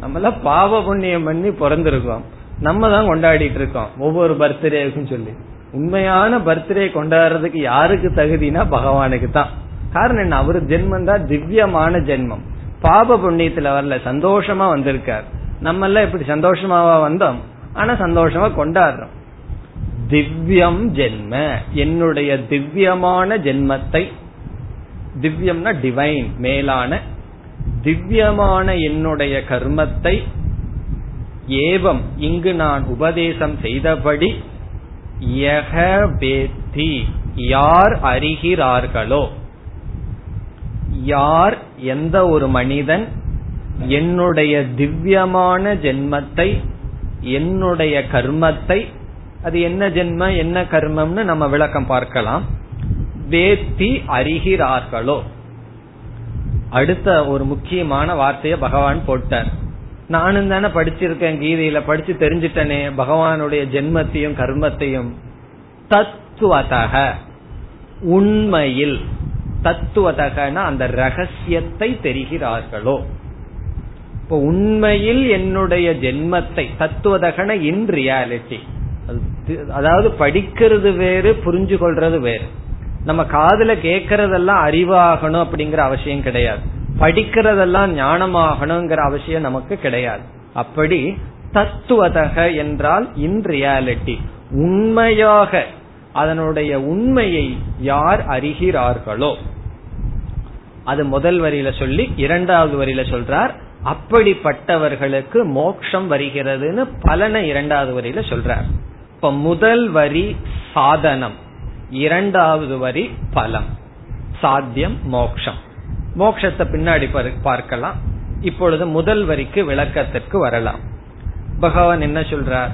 [SPEAKER 1] நம்ம எல்லாம் பாவ புண்ணியம் பண்ணி பிறந்திருக்கோம். நம்ம தான் கொண்டாடிட்டு இருக்கோம் ஒவ்வொரு பர்த்டேக்கும் சொல்லி. உண்மையான பர்த்டே கொண்டாடுறதுக்கு யாருக்கு தகுதினா பகவானுக்கு தான். காரணம் என்ன? அவரு ஜென்மம் தான் திவ்யமான ஜென்மம். பாப புண்ணியத்துல வரல சந்தோஷமா வந்திருக்கார். நம்ம எல்லாம் இப்படி சந்தோஷமாவா வந்தோம்? ஆனா சந்தோஷமா கொண்டாடுறோம். திவ்யம் ஜென்ம. என்னுடைய திவ்யமான ஜென்மத்தை திவ்யம்னா டிவைன் மேலான திவ்யமான என்னுடைய கர்மத்தை ஏவம் இங்கு நான் உபதேசம் செய்தபடி யக வேத்தி யார் அறிகிறார்களோ யார் எந்த ஒரு மனிதன் என்னுடைய திவ்யமான ஜென்மத்தை என்னுடைய கர்மத்தை அது என்ன ஜென்ம என்ன கர்மம்னு நம்ம விளக்கம் பார்க்கலாம். வேத்தி அறிகிறார்களோ. அடுத்த ஒரு முக்கியமான வார்த்தைய பகவான் போட்டார். நானும் தானே படிச்சிருக்கேன் கீதையில படிச்சு தெரிஞ்சிட்டனே பகவானுடைய ஜென்மத்தையும் கர்மத்தையும். தத்துவதக உண்மையில் தத்துவதகனா அந்த ரகசியத்தை தெரிகிறார்களோ. இப்போ உண்மையில் என்னுடைய ஜென்மத்தை தத்துவதகன இன் ரியாலிட்டி அதாவது படிக்கிறது வேறு புரிஞ்சு கொள்றது வேறு. நம்ம காதுல கேட்கறதெல்லாம் அறிவாகணும் அப்படிங்கிற அவசியம் கிடையாது. படிக்கிறதெல்லாம் ஞானமாகணுங்கிற அவசியம் நமக்கு கிடையாது. அப்படி தத்துவதக என்றால் இன் ரியாலிட்டி உண்மையாக அதனுடைய உண்மையை யார் அறிகிறார்களோ. அது முதல் வரியில சொல்லி இரண்டாவது வரியில சொல்றார் அப்படிப்பட்டவர்களுக்கு மோட்சம் வருகிறதுன்னு பலனை இரண்டாவது வரியில சொல்றார். இப்ப முதல் வரி சாதனம் இரண்டாவது வரி பலம். சாத்தியம் மோக்ஷம் மோக்ஷத்தை பின்னாடி பார்க்கலாம். இப்பொழுது முதல் வரிக்கு விளக்கத்திற்கு வரலாம். பகவான் என்ன சொல்றார்?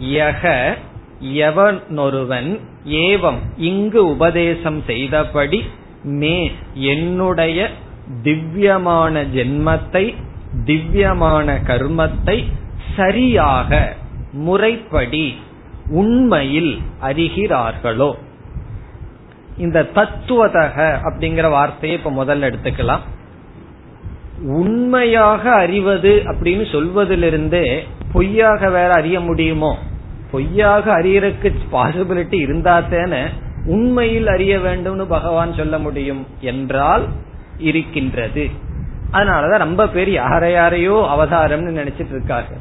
[SPEAKER 1] யக எவனொருவன் ஏவம் இங்கு உபதேசம் செய்தபடி மே என்னுடைய திவ்யமான ஜென்மத்தை திவ்யமான கர்மத்தை சரியாக முறைப்படி உண்மையில் அறிகிறார்களோ? இந்த தத்துவதக அப்படிங்கிற வார்த்தையை இப்ப முதல்ல எடுத்துக்கலாம். உண்மையாக அறிவது அப்படின்னு சொல்வதிலிருந்தே பொய்யாக வேற அறிய முடியுமோ? பொய்யாக அறியறதுக்கு பாசிபிலிட்டி இருந்தா தானே உண்மையில் அறிய வேண்டும்னு பகவான் சொல்ல முடியும் என்றால் இருக்கின்றது. அதனாலதான் ரொம்ப பேர் யார யாரையோ அவதாரம்னு நினைச்சிட்டு இருக்காங்க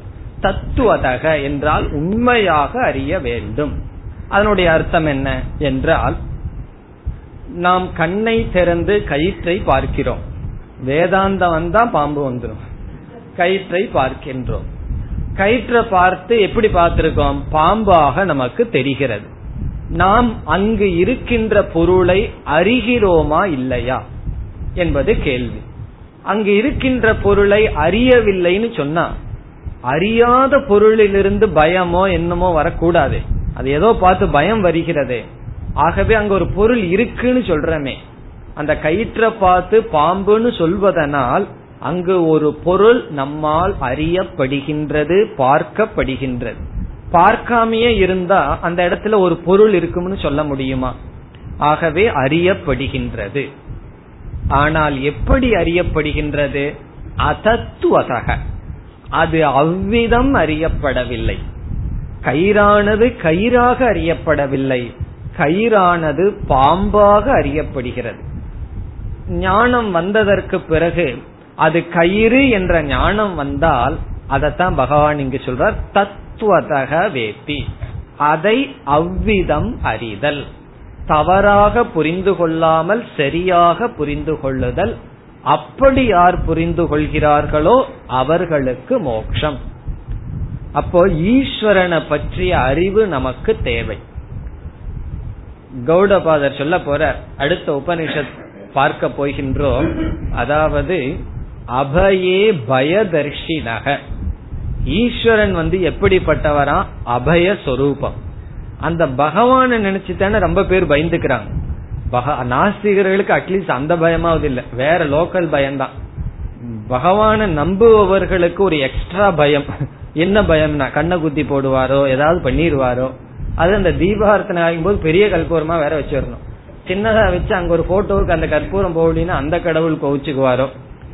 [SPEAKER 1] தத்துவதக என்றால் உண்மையாக அறிய வேண்டும். அதனுடைய அர்த்தம் என்ன என்றால் நாம் கண்ணை திறந்து கயிற்றை பார்க்கிறோம். வேதாந்தம் வந்தா பாம்பு வந்துடும் கயிற்றை பார்க்கின்றோம். கயிற்றை பார்த்து எப்படி பார்த்திருக்கோம்? பாம்பாக நமக்கு தெரிகிறது. நாம் அங்கு இருக்கின்ற பொருளை அறிகிறோமா இல்லையா? என்பது கேள்வி. அங்கு இருக்கின்ற பொருளை அறியவில்லைன்னு சொன்னா அறியாத பொருளிலிருந்து பயமோ என்னமோ வரக்கூடாது. அது ஏதோ பார்த்து பயம் வருகிறதே. ஆகவே அங்க ஒரு பொருள் இருக்குன்னு சொல்றமே. அந்த கயிற்ற பார்த்து பாம்புன்னு சொல்வதனால் அங்கு ஒரு பொருள் நம்மால் அறியப்படுகின்றது பார்க்கப்படுகின்றது. பார்க்காமையே இருந்தா அந்த இடத்துல ஒரு பொருள் இருக்கும்னு சொல்ல முடியுமா? ஆகவே அறியப்படுகின்றது. ஆனால் எப்படி அறியப்படுகின்றது? அதத்துவதக அது அவ்விதம் அறியப்படவில்லை. கயிறானது கயிறாக அறியப்படவில்லை. கயிறானது பாம்பாக அறியப்படுகிறது. ஞானம் வந்ததற்கு பிறகு அது கயிறு என்ற ஞானம் வந்தால் அதைத்தான் பகவான் இங்கு சொல்றார் தத்துவதக வேத்தி. அதை அவ்விதம் அறிதல். தவறாக புரிந்து கொள்ளாமல் சரியாக புரிந்து கொள்ளுதல். அப்படி யார் புரிந்து கொள்கிறார்களோ அவர்களுக்கு மோட்சம். அப்போ ஈஸ்வரனை பற்றிய அறிவு நமக்கு தேவை. கௌடபாதர் சொல்ல போற அடுத்த உபனிஷத் பார்க்க போகின்றோம். அதாவது அபயே பயதர்ஷினக. ஈஸ்வரன் வந்து எப்படிப்பட்டவரா? அபய சொரூபம். அந்த பகவான நினைச்சுதானே ரொம்ப பேர் பயந்துக்கிறாங்க. நாஸ்திகர்களுக்கு அட்லீஸ்ட் அந்த பயமாவது இல்ல. வேற லோக்கல் பயம்தான். பகவான நம்புபவர்களுக்கு ஒரு எக்ஸ்ட்ரா பயம். என்ன பயம்னா கண்ணை குத்தி போடுவாரோ ஏதாவது பண்ணிடுவாரோ அது அந்த தீபார்த்தனை ஆகும்போது பெரிய கற்பூரமா வேற வச்சிடணும். சின்னதா வச்சு அங்க ஒரு போட்டோவுக்கு அந்த கற்பூரம் போகலின்னா அந்த கடவுள் கோவிச்சுக்குவாரோ.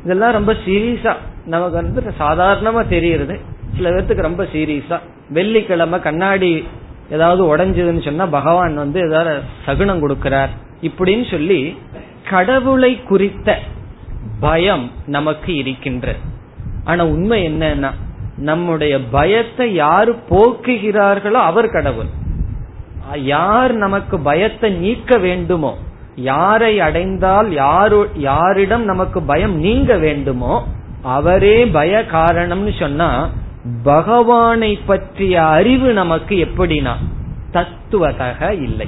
[SPEAKER 1] இதெல்லாம் ரொம்ப சீரியஸா நமக்கு வந்து சாதாரணமா தெரியுது சில பேர்த்துக்கு ரொம்ப சீரியஸா வெள்ளிக்கிழமை கண்ணாடி ஏதாவது உடஞ்சதுன்னு சொன்னா பகவான் வந்து ஏதாவது சகுனம் கொடுக்கிறார். இப்படின்னு சொல்லி கடவுளை குறித்த பயம் நமக்கு இருக்கின்ற. ஆனா உண்மை என்னன்னா நம்முடைய பயத்தை யாரு போக்குகிறார்களோ அவர் கடவுள். யார் நமக்கு பயத்தை நீக்க வேண்டுமோ யாரை அடைந்தால் யாரு யாரிடம் நமக்கு பயம் நீங்க வேண்டுமோ அவரே பய காரணம்னு சொன்னா பகவானை பற்றிய அறிவு நமக்கு எப்படினா தத்துவதக இல்லை.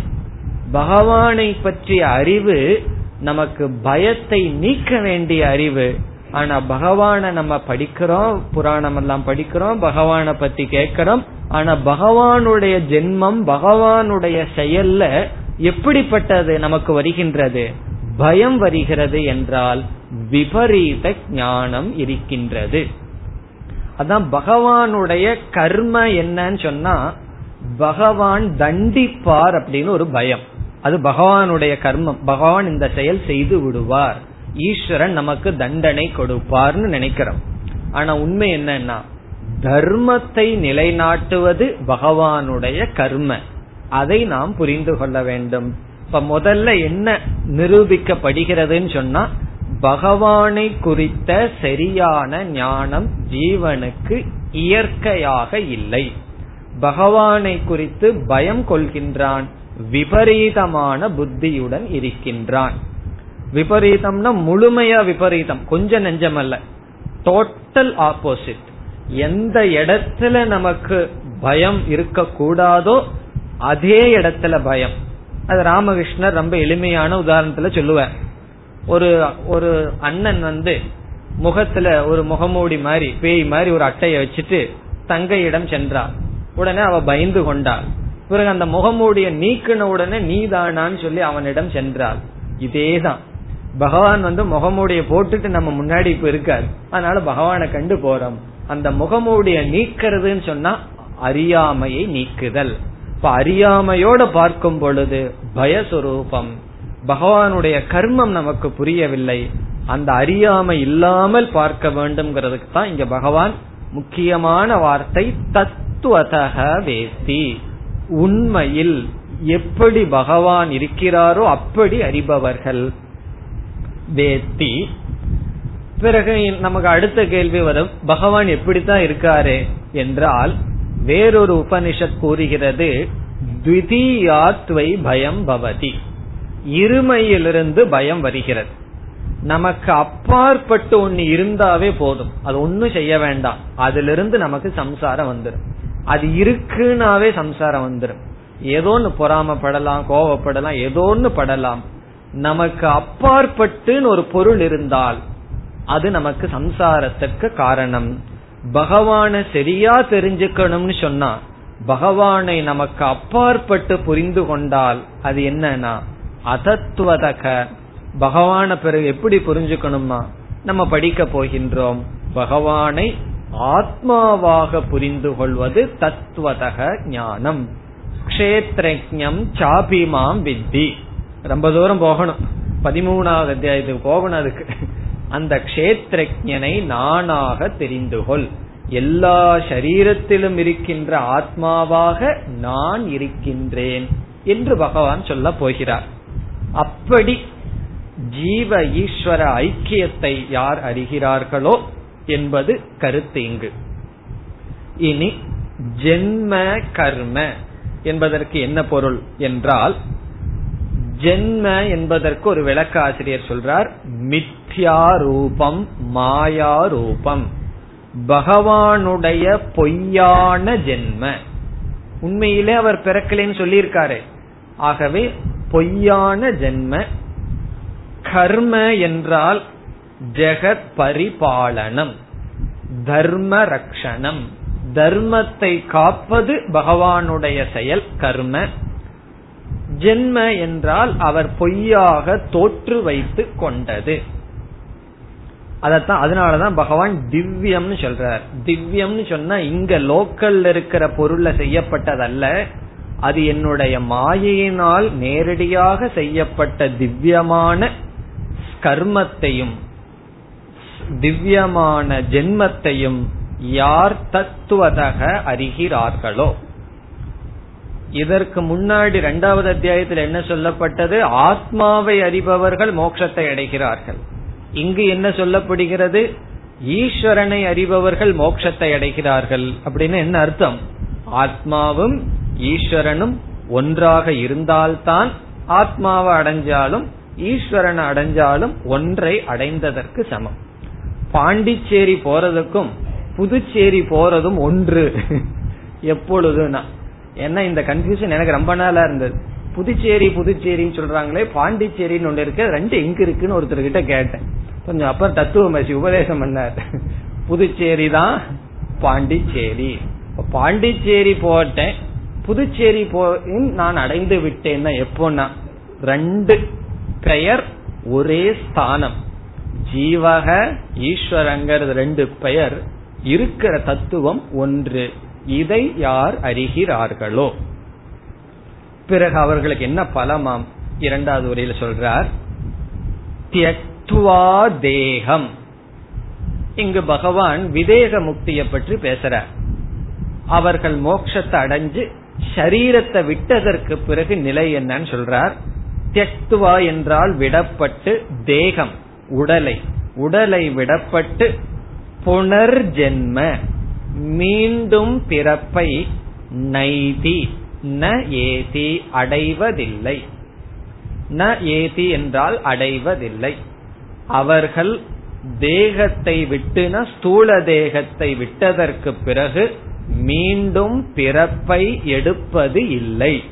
[SPEAKER 1] பகவானை பற்றிய அறிவு நமக்கு பயத்தை நீக்க வேண்டிய அறிவு. ஆனா பகவான நம்ம படிக்கிறோம் புராணம் எல்லாம் படிக்கிறோம் பகவான பத்தி கேட்கிறோம். ஆனா பகவானுடைய ஜென்மம் பகவானுடைய செயல்ல எப்படிப்பட்டது நமக்கு வருகின்றது? பயம் வருகிறது என்றால் விபரீத ஞானம் இருக்கின்றது. அதான் பகவானுடைய கர்ம என்னன்னு சொன்னா பகவான் தண்டிப்பார் அப்படின்னு ஒரு பயம். அது பகவானுடைய கர்மம். பகவான் இந்த செயல் செய்து விடுவார். ஈஸ்வரன் நமக்கு தண்டனை கொடுப்பார்னு நினைக்கிறோம். ஆனா உண்மை என்னன்னா தர்மத்தை நிலைநாட்டுவது பகவானுடைய கர்ம. அதை நாம் புரிந்து கொள்ள வேண்டும். இப்ப முதல்ல என்ன நிரூபிக்கப்படுகிறதுன்னு சொன்னா பகவானை குறித்த சரியான ஞானம் ஜீவனுக்கு இயற்கையாக இல்லை. பகவானை குறித்து பயம் கொள்கின்றான் விபரீதமான புத்தியுடன் இருக்கின்றான். விபரீதம்னா முழுமையா விபரீதம் கொஞ்சம் நெஞ்சம் அல்ல டோட்டல் ஆப்போசிட் எந்த இடத்துல நமக்கு பயம் இருக்க கூடாதோ அதே இடத்துல பயம். அது ராமகிருஷ்ணர் ரொம்ப எளிமையான உதாரணத்துல சொல்லுவார். ஒரு ஒரு அண்ணன் வந்து முகத்துல ஒரு முகமூடி மாதிரி பேய் மாதிரி ஒரு அட்டையை வச்சுட்டு தங்கையிடம் சென்றார் உடனே அவ பயந்து கொண்டாள் பிறகு அந்த முகமூடிய நீக்கின உடனே நீதானான்னு சொல்லி அவனிடம் சென்றாள். இதேதான். பகவான் வந்து முகமூடிய போட்டுட்டு நம்ம முன்னாடி இப்ப இருக்காரு. அதனால பகவானை கண்டு போறோம். அந்த முகமூடிய நீக்கிறதுன்னு சொன்னா அறியாமையை நீக்குதல். இப்ப அறியாமையோட பார்க்கும் பொழுது பயஸ்வரூபம். பகவானுடைய கர்மம் நமக்கு புரியவில்லை. அந்த அறியாமை இல்லாமல் பார்க்க வேண்டும்ங்கிறதுக்கு தான் இங்க பகவான் முக்கியமான வார்த்தை தத்துவதக வேஸ்தி உண்மையில் எப்படி பகவான் இருக்கிறாரோ அப்படி அறிபவர்கள். வேத்தி. பிறகு நமக்கு அடுத்த கேள்வி வரும். பகவான் எப்படித்தான் இருக்காரு என்றால் வேறொரு உபனிஷத் கூறுகிறது பயம் பவதி. இருமையிலிருந்து பயம் வருகிறது. நமக்கு அப்பாற்பட்டு ஒன்னு இருந்தாவே போதும். அது ஒன்னும் செய்ய வேண்டாம். அதிலிருந்து நமக்கு சம்சாரம் வந்துடும் அது இருக்குனாவே சம்சாரம் வந்துடும் ஏதோ ஒன்னு பொறாமப்படலாம் கோவப்படலாம் ஏதோ ஒன்னு படலாம். நமக்கு அப்பாற்பட்டுன்னு ஒரு பொருள் இருந்தால் அது நமக்கு சம்சாரத்திற்கு காரணம். பகவான சரியா தெரிஞ்சுக்கணும்னு சொன்னா பகவானை நமக்கு அப்பாற்பட்டு புரிந்து கொண்டால் அது என்னன்னா அதத்துவதக பகவான பிறகு எப்படி புரிஞ்சுக்கணுமா நம்ம படிக்க போகின்றோம் பகவானை ஆத்மாவாக புரிந்து கொள்வது தத்துவதக ஞானம். கஷேத்ரஜம் சாபிமாம் வித்தி. ரொம்ப தூரம் போகணும். பதிமூணாவது அத்தியாயத்துக்கு போகணும் அதுக்கு. அந்த கஷேத்ரஜனை நானாக தெரிந்து கொள். எல்லா சரீரத்திலும் இருக்கின்ற ஆத்மாவாக நான் இருக்கின்றேன் என்று பகவான் சொல்ல போகிறார். அப்படி ஜீவ ஈஸ்வர ஐக்கியத்தை யார் அறிகிறார்களோ என்பது கருத்து இங்கு. இனி ஜென்ம கர்ம என்பதற்கு என்ன பொருள் என்றால் ஜென்ம என்பதற்கு ஒரு விளக்க ஆசிரியர் சொல்றார் மித்யா ரூபம் மாயா ரூபம் பகவானுடைய பொய்யான ஜென்ம. உண்மையிலே அவர் பிறக்கலேன்னு சொல்லியிருக்காரு. ஆகவே பொய்யான ஜென்ம கர்ம என்றால் ஜெகத் பரிபாலனம் தர்ம ரக்ஷணம். தர்மத்தை காப்பது பகவானுடைய செயல் கர்ம. ஜென்ம என்றால் அவர் பொய்யாக தோற்று வைத்து கொண்டது. அதத்தான் அதனாலதான் பகவான் திவ்யம்னு சொல்றார். திவ்யம்னு சொன்னா இங்க லோக்கல்ல இருக்கிற பொருள்ல செய்யப்பட்டதல்ல. அது என்னுடைய மாயையினால் நேரடியாக செய்யப்பட்ட திவ்யமான கர்மத்தையும் திவ்யமான ஜென்மத்தையும் யார் தத்துவதக அறிகிறார்களோ. இதற்கு முன்னாடி இரண்டாவது அத்தியாயத்தில் என்ன சொல்லப்பட்டது? ஆத்மாவை அறிபவர்கள் மோட்சத்தை அடைகிறார்கள். இங்கு என்ன சொல்லப்படுகிறது? ஈஸ்வரனை அறிபவர்கள் மோட்சத்தை அடைகிறார்கள் அப்படின்னு என்ன அர்த்தம்? ஆத்மாவும் ஈஸ்வரனும் ஒன்றாக இருந்தால்தான் ஆத்மாவை அடைஞ்சாலும் ஈஸ்வரனை அடைஞ்சாலும் ஒன்றை அடைந்ததற்கு சமம். பாண்டிச்சேரி போறதுக்கும் புதுச்சேரி போறதும் ஒன்று. எப்பொழுதுனா. ஏன்னா இந்த கன்ஃபியூஷன் எனக்கு ரொம்ப நாளா இருந்தது. புதுச்சேரி புதுச்சேரின்னு சொல்றாங்களே பாண்டிச்சேரின்னு ஒண்ணு இருக்கு ரெண்டு எங்க இருக்குன்னு ஒருத்தர் கிட்ட கேட்டேன். கொஞ்சம் அப்புறம் தத்துவமசி உபதேசம் பண்ணார். புதுச்சேரி தான் பாண்டிச்சேரி. பாண்டிச்சேரி போட்டேன். புதுச்சேரி போயும் நான் அடைந்து விட்டேன்னா எப்போன்னா ரெண்டு பெயர் ஒரே ஸ்தானம். ஜீவக ஈஸ்வரங்கிறது ரெண்டு பெயர் இருக்கிற தத்துவம் ஒன்று. இதை யார் அறிகிறார்களோ? பிறகு அவர்களுக்கு என்ன பலமாம்? இரண்டாவது உரையில சொல்றார் தியக்துவா தேகம். இங்கு பகவான் விதேக முக்தியை பற்றி பேசுறார். அவர்கள் மோட்சத்தை அடைஞ்சு சரீரத்தை விட்டதற்கு பிறகு நிலை என்னன்னு சொல்றார். தியக்துவா என்றால் விடப்பட்டு தேகம் உடலை. உடலை விடப்பட்டு புனர்ஜென்ம மீண்டும் பிறப்பை நைதி ந ஏதி அடைவதில்லை. ந ஏதி என்றால் அடைவதில்லை. அவர்கள் தேகத்தை விட்டுன ஸ்தூல தேகத்தை விட்டதற்கு பிறகு மீண்டும் பிறப்பை எடுப்பது இல்லை.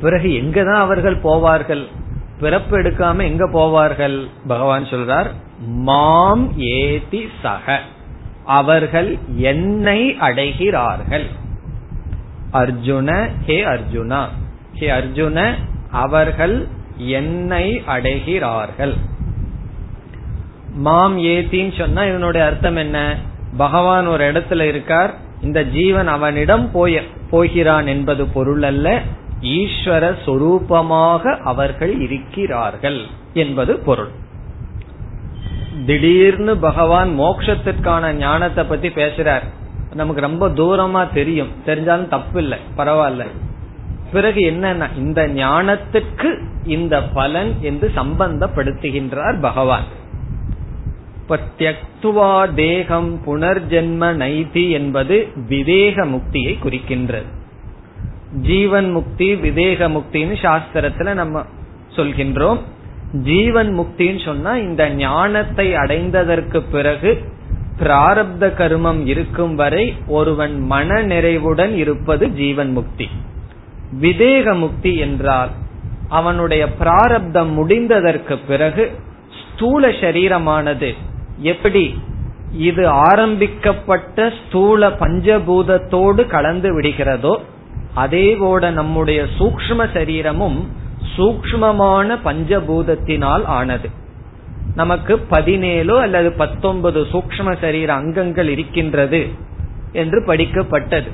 [SPEAKER 1] பிறகு எங்கதான் அவர்கள் போவார்கள்? பிறப்பு எடுக்காம எங்க போவார்கள்? பகவான் சொல்றார் மாம் ஏதி சக. அவர்கள் என்னை அடைகிறார்கள். அர்ஜுன ஹே அர்ஜுனா. ஹே அர்ஜுன அவர்கள் என்னை அடைகிறார்கள். மாம் ஏத்தின்னு சொன்னா இதனுடைய அர்த்தம் என்ன? பகவான் ஒரு இடத்துல இருக்கார். இந்த ஜீவன் அவனிடம் போய போகிறான் என்பது பொருள் அல்ல ஈஸ்வர சொரூபமாக அவர்கள் இருக்கிறார்கள் என்பது பொருள். திடீர்னு பகவான் மோக்ஷத்திற்கான ஞானத்தை பத்தி பேசுறார். நமக்கு ரொம்ப தூரமா தெரியும். தெரிஞ்சாலும் தப்பு இல்லை பரவாயில்ல. பிறகு என்னன்னா இந்த ஞானத்துக்கு இந்த பலன் என்று சம்பந்தப்படுத்துகின்றார் பகவான். தியக்துவா தேகம் புனர்ஜென்ம நைதி என்பது விவேக முக்தியை குறிக்கின்றது. ஜீவன் முக்தி விதேக முக்தின்னு சாஸ்திரத்துல நம்ம சொல்கின்றோம். ஜீவன் முக்தின்னு சொன்னா இந்த ஞானத்தை அடைந்ததற்கு பிறகு பிராரப்த கர்மம் இருக்கும் வரை ஒருவன் மன நிறைவுடன் இருப்பது ஜீவன் முக்தி. விதேக முக்தி என்றால் அவனுடைய பிராரப்தம் முடிந்ததற்கு பிறகு ஸ்தூல சரீரமானது எப்படி? இது ஆரம்பிக்கப்பட்ட ஸ்தூல பஞ்சபூதத்தோடு கலந்து விடுகிறதோ அதே போல நம்முடைய சூக்ம சரீரமும் சூக்மமான பஞ்சபூதத்தினால் ஆனது. நமக்கு பதினேழோ அல்லது பத்தொன்பது சூக்ம சரீர அங்கங்கள் இருக்கின்றது என்று படிக்கப்பட்டது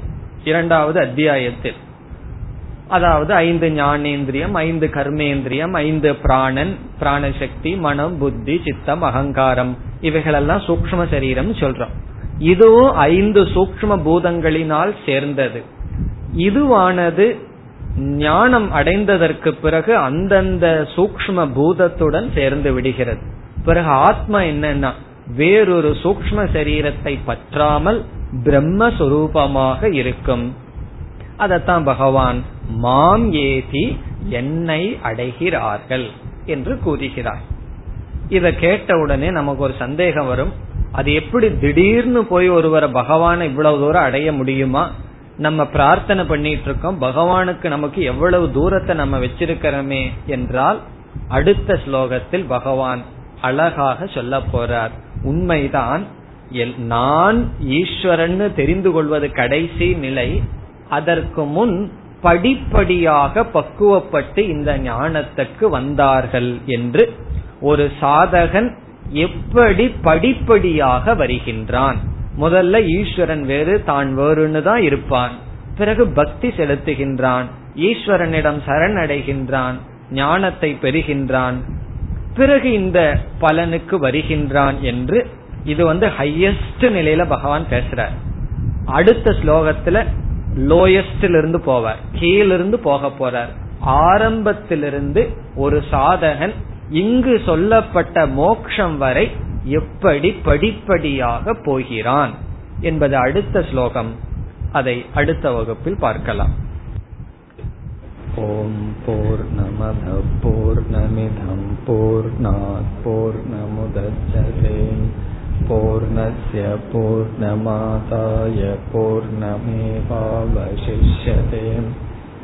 [SPEAKER 1] இரண்டாவது அத்தியாயத்தில். அதாவது ஐந்து ஞானேந்திரியம் ஐந்து கர்மேந்திரியம் ஐந்து பிராணன் பிராணசக்தி மனம் புத்தி சித்தம் அகங்காரம். இவைகளெல்லாம் சூக்ம சரீரம் சொல்றோம். இதுவும் ஐந்து சூக்ம பூதங்களினால் சேர்ந்தது. இதுவானது ஞானம் அடைந்ததற்கு பிறகு அந்தந்த சூக்ம பூதத்துடன் சேர்ந்து விடுகிறது. பிறகு ஆத்மா என்னன்னா வேறொரு சூக்ம சரீரத்தை பற்றாமல் பிரம்மஸ்வரூபமாக இருக்கும். அதத்தான் பகவான் மாம் ஏதி என்னை அடைகிறார்கள் என்று கூறுகிறார். இத கேட்ட உடனே நமக்கு ஒரு சந்தேகம் வரும். அது எப்படி திடீர்னு போய் ஒருவரை பகவானை இவ்வளவு தூரம் அடைய முடியுமா? நம்ம பிரார்த்தனை பண்ணிட்டு இருக்கோம் பகவானுக்கு நமக்கு எவ்வளவு தூரத்தை நம்ம வச்சிருக்கிறோமே என்றால் அடுத்த ஸ்லோகத்தில் பகவான் அழகாக சொல்ல போறார். உண்மைதான் நான் ஈஸ்வரன் தெரிந்து கொள்வது கடைசி நிலை. அதற்கு முன் படிப்படியாக பக்குவப்பட்டு இந்த ஞானத்துக்கு வந்தார்கள் என்று ஒரு சாதகன் எப்படி படிப்படியாக வருகின்றான். முதல்ல ஈஸ்வரன் வேறு தான் வேறுன்னு தான் இருப்பான். பிறகு பக்தி செலுத்துகின்றான். ஈஸ்வரனிடம் சரணடைகின்றான் ஞானத்தை பெறுகின்றான். பிறகு இந்த பலனுக்கு வருகின்றான் என்று இது வந்து ஹையஸ்ட் நிலையில பகவான் பேசுறார். அடுத்த ஸ்லோகத்துல லோயஸ்டில் இருந்து போவார். கீழிருந்து போக போறார். ஆரம்பத்திலிருந்து ஒரு சாதகன் இங்கு சொல்லப்பட்ட மோக்ஷம் வரை எப்படி படிப்படியாக போகிறான் என்பது அடுத்த ஸ்லோகம். அதை அடுத்த வகுப்பில் பார்க்கலாம். ஓம் போர் நமத போர் நமிதம் போர் போர் நமுதச்சதேன் पूर्णस्य पूर्णमादाय पूर्णमेवावशिष्यते